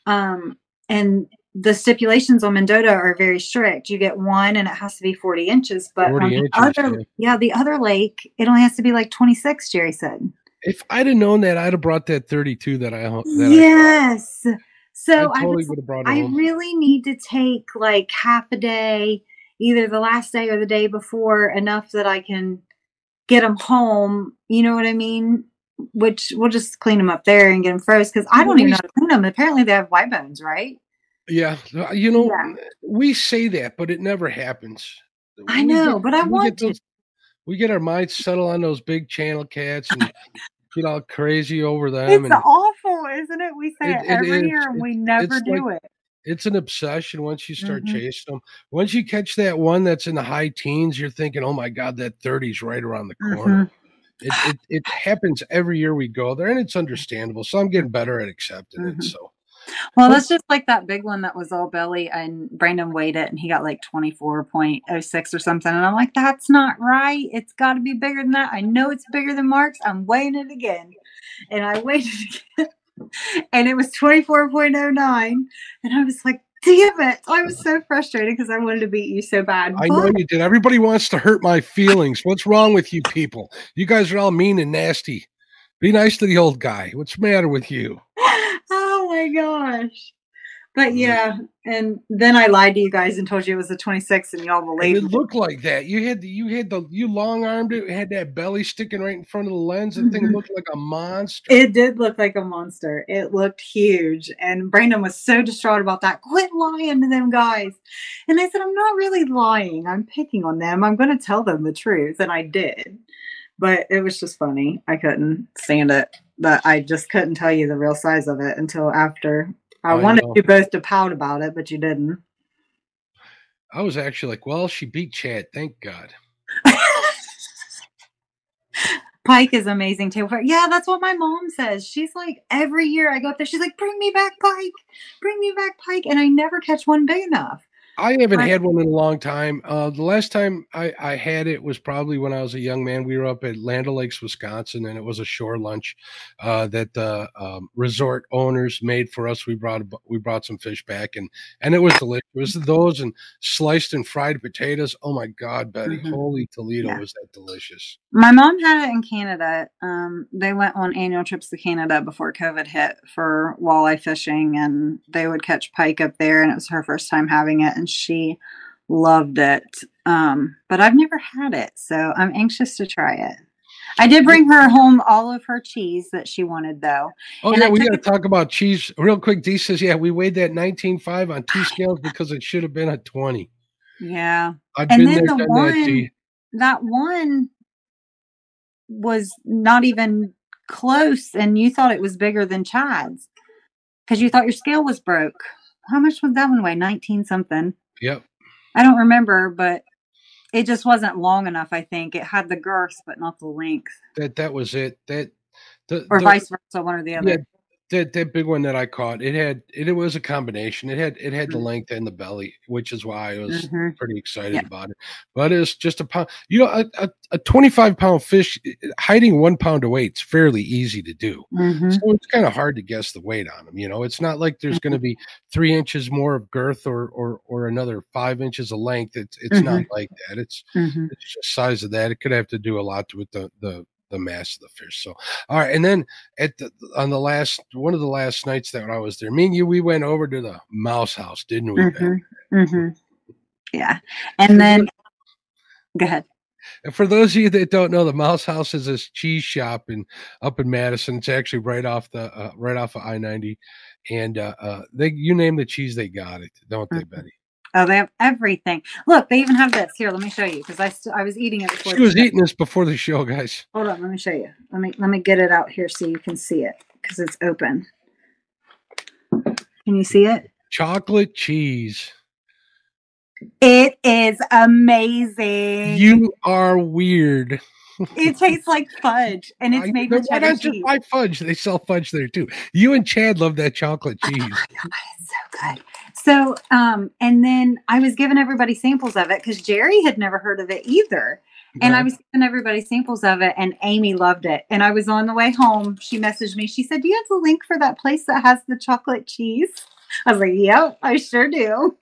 Um and the stipulations on Mendota are very strict. You get one and it has to be 40 inches, but 40 on the inches, other yeah. yeah, the other lake, it only has to be like 26, Jerry said. If I'd have known that, I'd have brought that 32 that I that yes. I, So I I, totally was would have brought it I really need to take like half a day, either the last day or the day before, enough that I can get them home. You know what I mean? Which we'll just clean them up there and get them froze because I don't even know how to clean them. Apparently, they have white bones, right? yeah, you know, Yeah. we say that, but it never happens. I We know, get- but I want get to. we get our minds settled on those big channel cats and get all crazy over [laughs] them. It's awful, isn't it? We say It- it, it every is. year and we never do like- it. it's an obsession once you start Mhm. chasing them. Once you catch that one that's in the high teens, you're thinking, "Oh my god, that 30's right around the corner." Mhm. It, it it happens every year we go there, and it's understandable. So I'm getting better at accepting Mhm. it. So Well, that's just like that big one that was all belly, and Brandon weighed it, and he got like twenty four point oh six or something. And I'm like, that's not right. It's got to be bigger than that. I know it's bigger than Mark's. I'm weighing it again, and I weighed it [laughs] again, and it was twenty four point oh nine. And I was like, damn it! I was so frustrated because I wanted to beat you so bad. I know you did. Everybody wants to hurt my feelings. What's wrong with you people? You guys are all mean and nasty. Be nice to the old guy. What's the matter with you? [laughs] oh my gosh. But Mhm. yeah, and then I lied to you guys and told you it was the 26th, and y'all And believed it me. looked like that. You had the, you had the you long armed it. Had that belly sticking right in front of the lens. That thing Mhm. looked like a monster. It did look like a monster. It looked huge. And Brandon was so distraught about that. Quit lying to them guys. And I said, I'm not really lying. I'm picking on them. I'm going to tell them the truth. And I did. But it was just funny. I couldn't stand it. But I just couldn't tell you the real size of it until after. I, oh, I wanted know. you both to pout about it, but you didn't. I was actually like, well, she beat Chad. Thank God. [laughs] Pike is amazing too. Yeah, that's what my mom says. She's like, every year I go up there, she's like, bring me back Pike, bring me back Pike. And I never catch one big enough. I haven't had one in a long time. Uh, the last time I, I had it was probably when I was a young man. We were up at Land O'Lakes, Wisconsin, and it was a shore lunch uh, that the um, resort owners made for us. We brought we brought some fish back, and and it was delicious. It was those and sliced and fried potatoes. Oh my God, Betty! Mhm. Holy Toledo, Yeah. was that delicious? My mom had it in Canada. Um, they went on annual trips to Canada before COVID hit for walleye fishing, and they would catch pike up there. And it was her first time having it, and she loved it. Um, but I've never had it, so I'm anxious to try it. I did bring her home all of her cheese that she wanted, though. Oh And yeah, I we got to talk about cheese real quick. D says, yeah, we weighed that 19.5 on two scales because it should have been a 20. Yeah. I've And then there, the done that. one- that one was not even close and you thought it was bigger than chad's because you thought your scale was broke how much was that one? Weigh 19 something? Yep. i don't remember but it just wasn't long enough i think. It had the girth but not the length. That that was it. That the, or the- vice versa one or the other. Yeah, that that big one that I caught, it had it, it was a combination. It had it had the Mhm. length and the belly, which is why I was Mhm. pretty excited Yeah. about it. But it's just a pound. You know, a, a, a twenty five pound fish hiding one pound of weight is fairly easy to do. Mhm. So it's kind of hard to guess the weight on them. You know, it's not like there's going to be three inches more of girth or or or another five inches of length. It's it's not like that. It's Mhm. it's just size of that. It could have to do a lot with the the the mass of the fish. So all right, and then at the on the last one of the last nights that I was there, me and you, we went over to the mouse house, didn't we? Ben? Mhm. Mhm. Yeah. And then go ahead. And for those of you that don't know, the Mouse House is this cheese shop in up in Madison. It's actually right off the uh, right off of I ninety, and uh, uh, they you name the cheese, they got it, don't they, Mhm. Betty? Oh, they have everything. Look, they even have this. Here, let me show you because I st- I was eating it before. She was show. eating this before the show, guys. Hold on, let me show you. Let me let me get it out here so you can see it because it's open. Can you see it? Chocolate cheese. It is amazing. You are weird. it tastes like fudge, and it's made with cheddar not just cheese. buy fudge? They sell fudge there too. You and Chad love that chocolate Oh cheese. my God, it's so good. So, um, and then I was giving everybody samples of it because Jerry had never heard of it either. And I was giving everybody samples of it, and Amy loved it. And I was on the way home. She messaged me. She said, Do you have the link for that place that has the chocolate cheese? I was like, Yep, I sure do.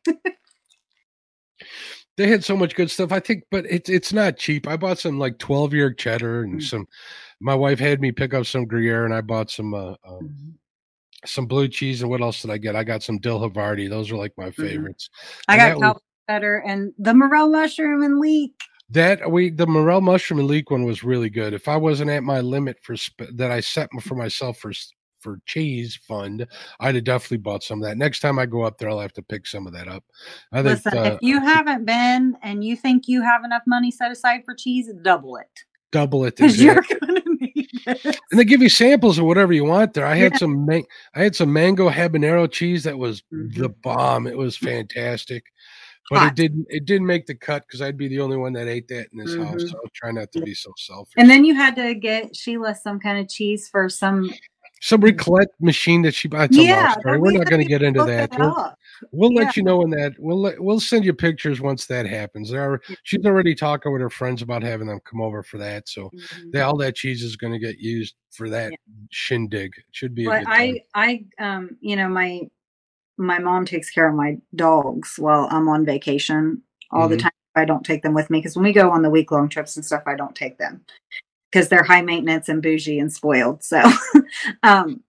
they had so much good stuff. I think, but it's it's not cheap. I bought some like twelve year cheddar and Mm. some. My wife had me pick up some Gruyere, and I bought some uh, um, some blue cheese. And what else did I get? I got some dill Havarti. Those are like my favorites. I got cow butter and the morel mushroom and leek. That we the morel mushroom and leek one was really good. If I wasn't at my limit for sp- that I set for myself for for cheese fund, I'd have definitely bought some of that. Next time I go up there, I'll have to pick some of that up. I think Listen, uh, if you haven't been and you think you have enough money set aside for cheese, double it double it. [laughs] because you're to need it. And they give you samples of whatever you want there. I had Yeah. some man- I had some mango habanero cheese that was the Mhm. bomb. It was fantastic. But it didn't it didn't make the cut because I'd be the only one that ate that in this house. Mhm. So I try not to be so selfish. And then you had to get Sheila some kind of cheese for some. Some Raclette machine that she bought. It's a long Yeah, We're not going to get into look that. We'll, Yeah. let you know when that. We'll let, we'll send you pictures once that happens. There are, she's already talking with her friends about having them come over for that. So Mhm. they, all that cheese is going to get used for that shindig. It should be. But. I, I, um, you know, my my mom takes care of my dogs while I'm on vacation all the Mhm. time. I don't take them with me because when we go on the week long trips and stuff, I don't take them because they're high maintenance and bougie and spoiled. So, [laughs] um,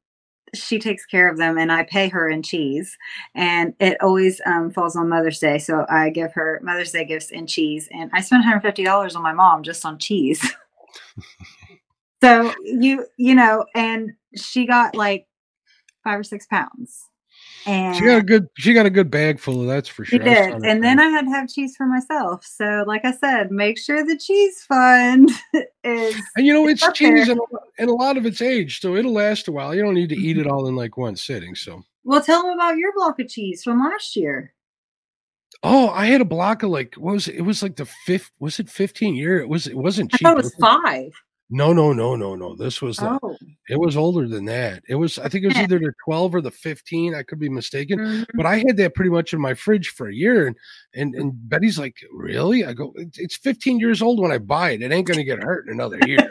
she takes care of them and I pay her in cheese and it always um, falls on Mother's Day. So I give her Mother's Day gifts in cheese and I spent $150 on my mom just on cheese. [laughs] so you, you know, and she got like five or six pounds. And She got a good. She got a good bag full of that's for sure. She did. And then. I had to have cheese for myself. So, like I said, make sure the cheese fund [laughs] is. and you know it's cheese and, a- and a lot of it's aged, so it'll last a while. You don't need to Mm-hmm. eat it all in like one sitting. So, Well, tell them about your block of cheese from last year. oh, I had a block of like what was it? It was like the fifth. Was it fifteen year? It was. It wasn't I thought it was five. No, no, no, no, no. This was. The, Oh, It was older than that. It was. I think it was either the twelve or the fifteen. I could be mistaken. Mhm. But I had that pretty much in my fridge for a year, and and and Betty's like, "Really?" I go, "It's it's 15 years old when I buy it. It ain't gonna get hurt in another year."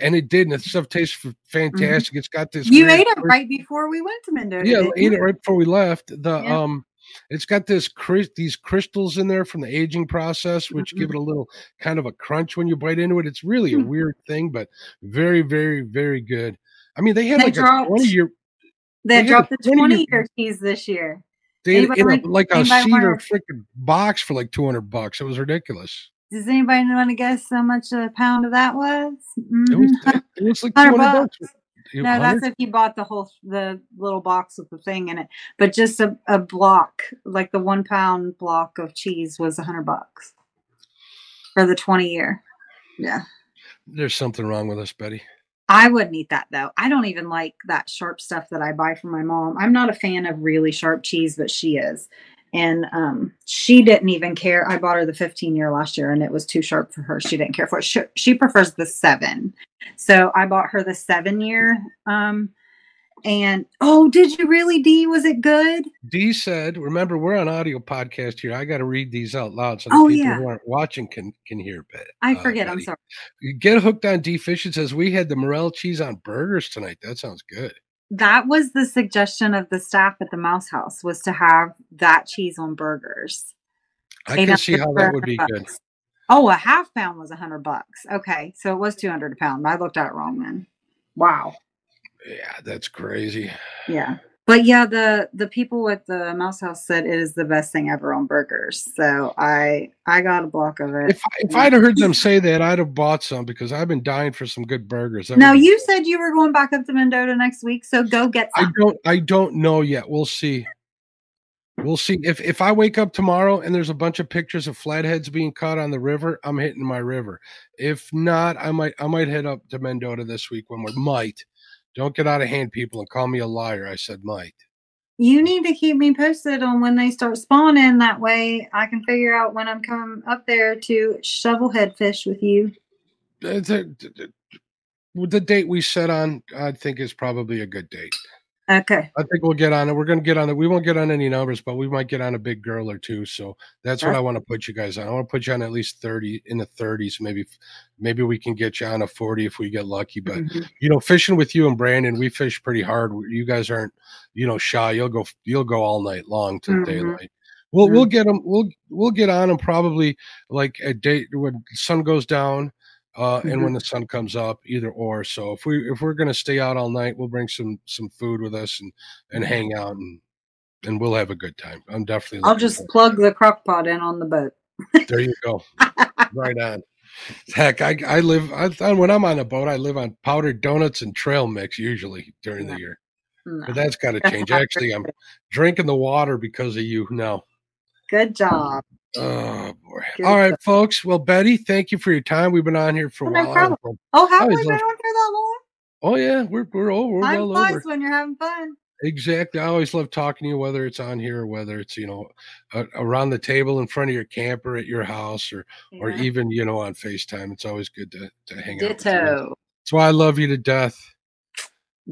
and it did, and the stuff tastes f- fantastic. It's got this. Mm-hmm. you ate it right before we went to Mendota. Yeah, ate it right before we left. The Yeah. um, it's got this these crystals in there from the aging process, which give it a little kind of a crunch when you bite into it. It's really a Mm. weird thing, but very, very, very good. I mean, they had They like a dropped- 20 year. They a dropped the 20 year 20 year cheese this year. They in a, want- like a cedar freaking box for like 200 bucks. It was ridiculous. Does anybody want to guess how much a pound of that was? It was, it was like 200 bucks. bucks. No, 100? that's if you bought the whole the little box with the thing in it. But just a, a block, like the one pound block of cheese was a hundred bucks for the twenty year. Yeah. There's something wrong with us, Betty. I wouldn't eat that though. I don't even like that sharp stuff that I buy from my mom. I'm not a fan of really sharp cheese, but she is. And um, she didn't even care. I bought her the 15 year last year and it was too sharp for her. She didn't care for it. She, she prefers the seven. So I bought her the seven year. Um, And oh, did you really, D? Was it good? D said, "Remember, we're on audio podcast here. I got to read these out loud so the Oh, people yeah. who aren't watching can can hear." But I uh, forget. I'm Betty. sorry. Get hooked on D Fish. It says we had the morel cheese on burgers tonight. That sounds good. That was the suggestion of the staff at the Mouse House was to have that cheese on burgers. I can see how that would be 100 good. Oh, a half pound was a hundred bucks. Okay, so it was two hundred a pound. I looked at it wrong then. Wow. Yeah, that's crazy. Yeah. But yeah, the the people at the Mouse House said it is the best thing ever on burgers. So I I got a block of it. If if I'd have heard them say that, I'd have bought some because I've been dying for some good burgers. That Now you good. said you were going back up to Mendota next week, so go get I don't I don't know yet. We'll see. We'll see. If if I wake up tomorrow and there's a bunch of pictures of flatheads being caught on the river, I'm hitting my river. If not, I might I might head up to Mendota this week when we're might. Don't get out of hand, people, and call me a liar. I said might. You need to keep me posted on when they start spawning. That way I can figure out when I'm coming up there to shovelhead fish with you. Uh, The, the- the date we set on, I think, is probably a good date. Okay. I think we'll get on it. We're going to get on it. We won't get on any numbers, but we might get on a big girl or two. So that's what I want to put you guys on. I want to put you on at least 30 in the 30s. Maybe, maybe we can get you on a 40 if we get lucky. But Mhm. you know, fishing with you and Brandon, we fish pretty hard. You guys aren't, you know, shy. You'll go, you'll go all night long till Mhm. daylight. We'll, we'll get them. We'll, we'll get on them probably like a date when sun goes down. Uh, and when the sun comes up, either or. So if we if we're gonna stay out all night, we'll bring some some food with us and and hang out and and we'll have a good time. I'm definitely. I'll just plug the crock pot in on the boat. there you go. [laughs] right on. Heck, I I live I, when I'm on a boat, I live on powdered donuts and trail mix usually during the year. No. But that's got [laughs] to change. Actually, I'm drinking the water because of you now. Good job. Oh boy! Good All right, stuff. folks. Well, Betty, thank you for your time. We've been on here for a Oh, no while. problem. Oh, have we been on here that long? Oh yeah, we're we're over. We're Time well flies over. when you're having fun. Exactly. I always love talking to you, whether it's on here or whether it's you know uh, around the table in front of your camper at your house or or even you know on Facetime. It's always good to to hang out. with you. Ditto. That's why I love you to death.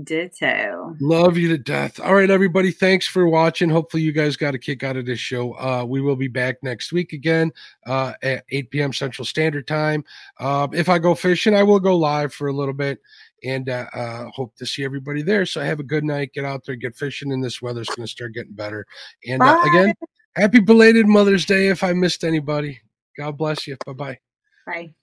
Ditto. Love you to death. All right, everybody. Thanks for watching. Hopefully, you guys got a kick out of this show. Uh, we will be back next week again uh, at 8 p.m. Central Standard Time. Uh, if I go fishing, I will go live for a little bit and uh, uh, hope to see everybody there. So, have a good night. Get out there, get fishing, and this weather's going to start getting better. And uh, again, happy belated Mother's Day if I missed anybody. God bless you. Bye bye. Bye.